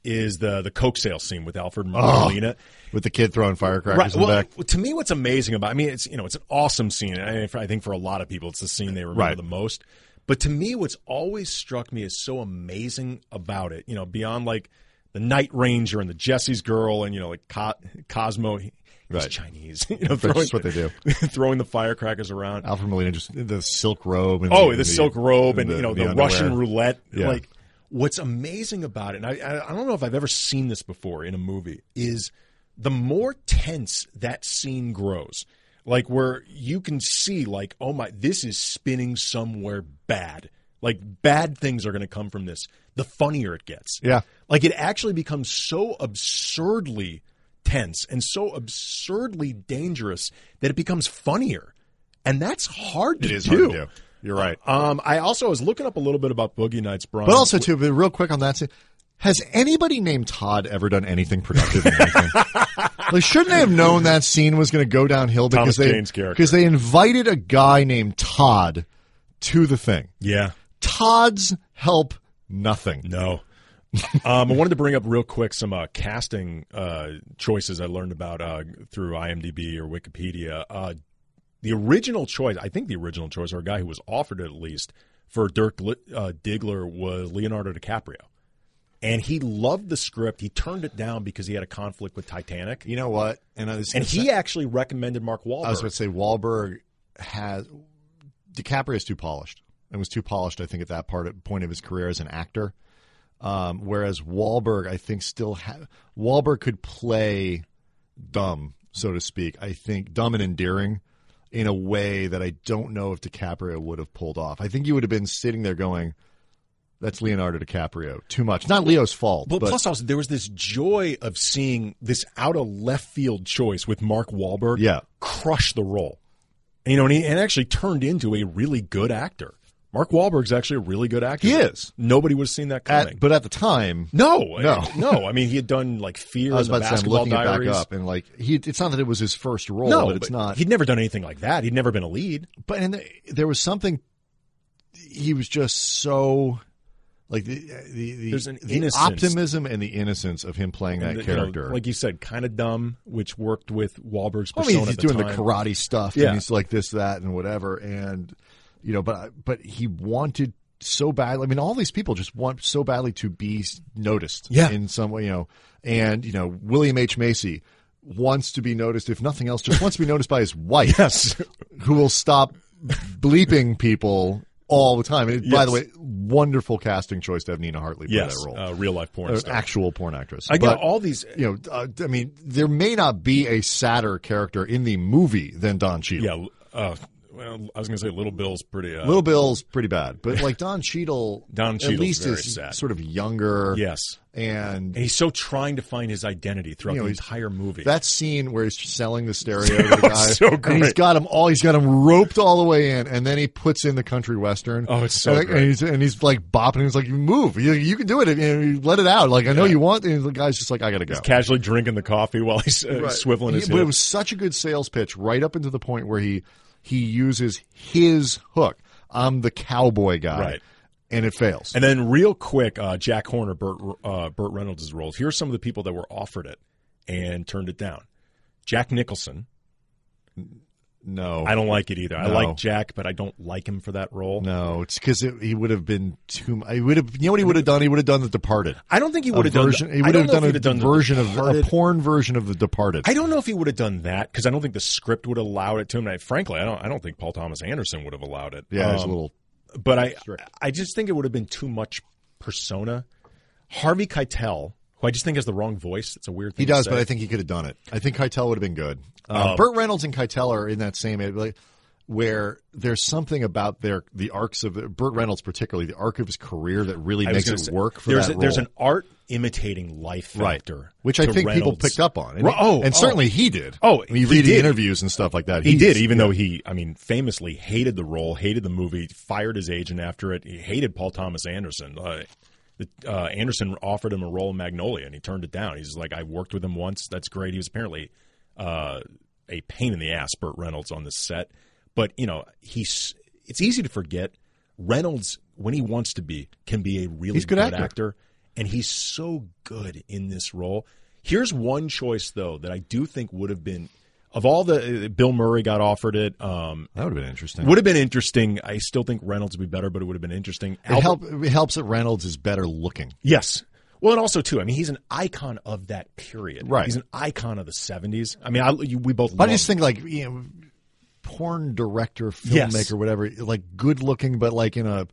is the the coke sale scene with Alfred Molina.
With the kid throwing firecrackers
Right.
in the
Well,
back.
to me, what's amazing about I mean, it's you know, it's an awesome scene. I, I think for a lot of people, it's the scene they remember
Right.
the most. But to me, what's always struck me is so amazing about it, you know, beyond like the Night Ranger and the Jesse's Girl and you know, like Co- Cosmo. He's
Right.
Chinese, <laughs> you know,
That's
throwing,
just what they do. <laughs>
throwing the firecrackers around.
Alfred Molina just the silk robe. And
Oh, the, silk robe and
the-
you know
the
the. Russian roulette.
Yeah.
Like what's amazing about it, and I, I I don't know if I've ever seen this before in a movie, is the more tense that scene grows. Like where you can see, like, oh my, this is spinning somewhere bad. Like bad things are going to come from this. The funnier it gets.
Yeah.
Like it actually becomes so absurdly tense and so absurdly dangerous that it becomes funnier. And that's hard to
It is
do.
hard to do. You're right.
Um, I also was looking up a little bit about Boogie Nights, Brian.
But also, too, but real quick on that, scene, has anybody named Todd ever done anything productive in anything? <laughs> like, shouldn't they have known that scene was going to go downhill because
Thomas
they because they invited a guy named Todd to the thing.
yeah,
Todd's help nothing.
no. um, I wanted to bring up real quick some uh, casting uh, choices I learned about uh, through IMDb or Wikipedia. Uh, the original choice, I think the original choice, or a guy who was offered it at least for Dirk Li- uh, Diggler was Leonardo DiCaprio. And he loved the script. He turned it down because he had a conflict with Titanic.
You know what? And, I was
And
gonna
he
say-
actually recommended Mark Wahlberg.
I was going to say Wahlberg has DiCaprio is too polished and was too polished. I think at that part point of his career as an actor, um, whereas Wahlberg, I think, still ha- Wahlberg could play dumb, so to speak. I think dumb and endearing in a way that I don't know if DiCaprio would have pulled off. I think you would have been sitting there going. That's Leonardo DiCaprio. Too much. Not Leo's fault.
But,
but
plus, also there was this joy of seeing this out of left field choice with Mark Wahlberg,
Yeah.
crush the role. You know, and he and actually turned into a really good actor. Mark Wahlberg's actually a really good actor.
He is.
Nobody would have seen that coming.
At, but at the time,
no,
No.
I- <laughs> no. I mean, he had done like Fear
I was
and the
about to say, I'm
Basketball
looking it back up, and like he, it's not that it was his first role,
no,
but it's not.
He'd never done anything like that. He'd never been a lead.
but and the, there was something. He was just so. Like the the, the, the optimism and the innocence of him playing that
And, you know,
character.
like you said, kind of dumb, which worked with Wahlberg's
I mean, he's
the
doing the karate stuff,
Yeah.
and he's like this, that, and whatever, and you know, but but he wanted so badly. I mean, all these people just want so badly to be noticed,
Yeah.
in some way, you know. And you know, William H Macy wants to be noticed, if nothing else, just wants to be noticed by his wife, <laughs>
Yes.
who will stop bleeping people all the time. And by the way, wonderful casting choice to have Nina Hartley play that role,
uh, real life porn star.
actual porn actress.
I
But-
got all these.
you know, uh, I mean, there may not be a sadder character in the movie than Don Cheadle.
Yeah. Uh, well, I was going to say Little Bill's pretty. Uh,
Little Bill's pretty bad, but like Don Cheadle,
Don
at
Cheadle's
least is
sad.
sort of younger.
Yes.
and
And he's so trying to find his identity throughout
You know,
the entire movie.
that scene where he's selling the stereo <laughs> to the guy,
so
and he's
great.
got him all, he's got him roped all the way in, and then he puts in the country western.
Oh, it's so
and,
great.
And he's, and he's like bopping. He's like, "You move, you, you can do it. You, know, let it out. Like I know you want." And the guy's just like, "I gotta go."
Casually drinking the coffee while he's uh,
Right.
swiveling his
He- but it was such a good sales pitch right up into the point where he he uses his hook. I'm the cowboy guy,
Right.
And it fails.
And then, real quick, uh, Jack Horner, Burt, uh, Burt Reynolds' roles. Here are some of the people that were offered it and turned it down. Jack Nicholson.
No,
I don't like it either. I like Jack, but I don't like him for that role.
No, it's because it, he would have been too. He would have. You know what he would have done? He would have done The Departed.
I don't think he would have done.
version.
the-
he would have done a
done
version of a porn version of The Departed.
I don't know if he would have done that because I don't think the script would have allowed it to him. And I, frankly, I don't. I don't think Paul Thomas Anderson would have allowed it.
yeah, it's a
Um,
little.
but I
strict.
I just think it would have been too much persona. Harvey Keitel, who I just think has the wrong voice. It's a weird thing.
He does, but. I think he could have done it. I think Keitel would have been good. Um,
Um,
Burt Reynolds and Keitel are in that same like where there's something about their the arcs of Burt Reynolds particularly the arc of his career that really makes it
say,
work for
there's
that
a, there's an art imitating life factor,
which I think people
Reynolds.
picked up on. And,
oh,
and
oh.
certainly he did.
Oh,
when you
he
read the interviews and stuff like that,
He did, even
yeah.
though he, I mean, famously hated the role, hated the movie, fired his agent after it. He hated Paul Thomas Anderson. Uh, uh, Anderson offered him a role in Magnolia, and he turned it down. He's like, I worked with him once. That's great. He was apparently uh, a pain in the ass, Burt Reynolds, on the set. But you know, he's. It's easy to forget. Reynolds, when he wants to be, can be a really
He's a good actor.
actor, and he's so good in this role. Here's one choice though that I do think would have been of all the uh, Bill Murray got offered it. Um,
that would have been interesting.
would have been interesting. I still think Reynolds would be better, but it would have been interesting.
it, help, it helps that Reynolds is better looking.
Yes. Well, and also too. I mean, he's an icon of that period.
Right.
He's an icon of the '70s. I mean, I, you, we both.
I just think like you know, porn director,
Yes.
filmmaker, whatever, like good looking, but like in a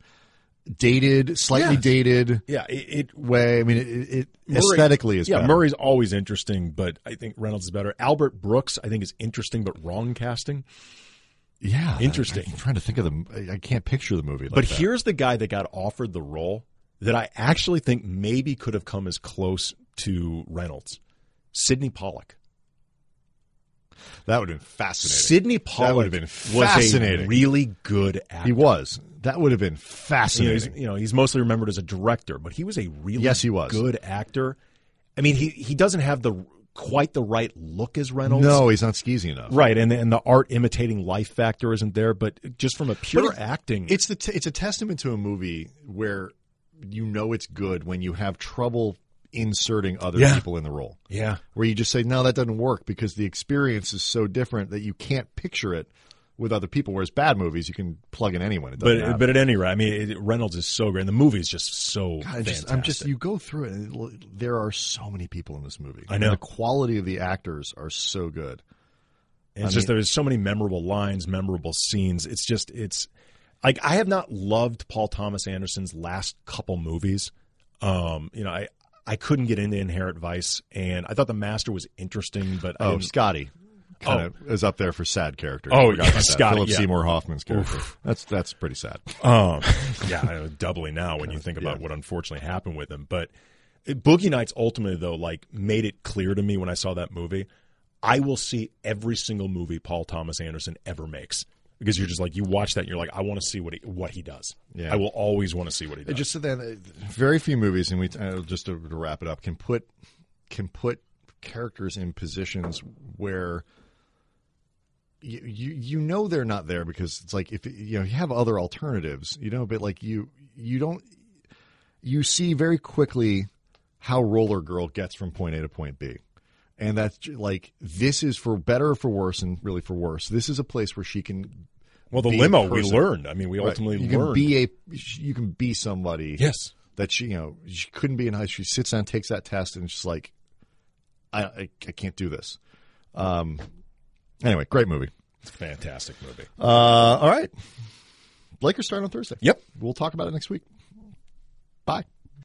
dated, slightly
Yes.
dated
Yeah. It, it
way. I mean, it, it
Murray-
aesthetically is
yeah.
better.
Murray's always interesting, but I think Reynolds is better. Albert Brooks, I think, is interesting, but wrong casting.
Yeah,
Interesting.
I, am trying to think of the. I- can't picture the movie. Like
But
that.
here's the guy that got offered the role that I actually think maybe could have come as close to Reynolds. Sydney Pollack.
that would have been fascinating.
Sydney
That
Pollack
would have been
was
fascinating.
a really good actor.
he was. That would have been
You know, he's,
fascinating.
you know, he's mostly remembered as a director, but he was a really
Yes, he was.
good actor. I mean, he he doesn't have the quite the right look as Reynolds.
no, he's not skeezy enough.
Right, and and the art imitating life factor isn't there, but just from a pure acting,
It's the t- it's a testament to a movie where you know it's good when you have trouble inserting other
Yeah.
people in the role.
yeah,
Where you just say no, that doesn't work because the experience is so different that you can't picture it with other people. Whereas bad movies, you can plug in anyone. It
but
happen.
but at any rate, I mean, it, Reynolds is so great, and the movie is just so
God, just. I'm just you go through it. And there are so many people in this movie.
I know.
And the quality of the actors are so good.
And it's
I
just
mean-
there's so many memorable lines, memorable scenes. It's just it's like I have not loved Paul Thomas Anderson's last couple movies. Um, you know, I I couldn't get into Inherent Vice, and I thought The Master was interesting, but
Oh, Scotty. Kind of is up there for sad characters.
Oh, yeah,
that. Philip
yeah.
Seymour Hoffman's character. That's that's pretty sad.
Um, <laughs> yeah, I know, doubly now when you think about
Yeah.
what unfortunately happened with him. But it, Boogie Nights ultimately, though, like made it clear to me when I saw that movie. I will see every single movie Paul Thomas Anderson ever makes. because you're just like you watch that and you're like I want to see what he what he does.
Yeah.
I will always want to see what he does.
just so then, uh, very few movies, and we uh, just to, to wrap it up, can put can put characters in positions where you, you you know they're not there because it's like if you know you have other alternatives, you know, but like you you don't you see very quickly how Roller Girl gets from point A to point B. And that's like this is for better or for worse, and really for worse. This is a place where she can
well, the limo we learned. I mean, we
Right.
ultimately
you can be a you can be somebody
yes.
that she you know she couldn't be in high school. She sits down, takes that test, and she's like, I I, I can't do this. Um. Anyway, great movie.
Fantastic movie.
Uh. All right. Lakers start on Thursday.
Yep.
We'll talk about it next week. Bye.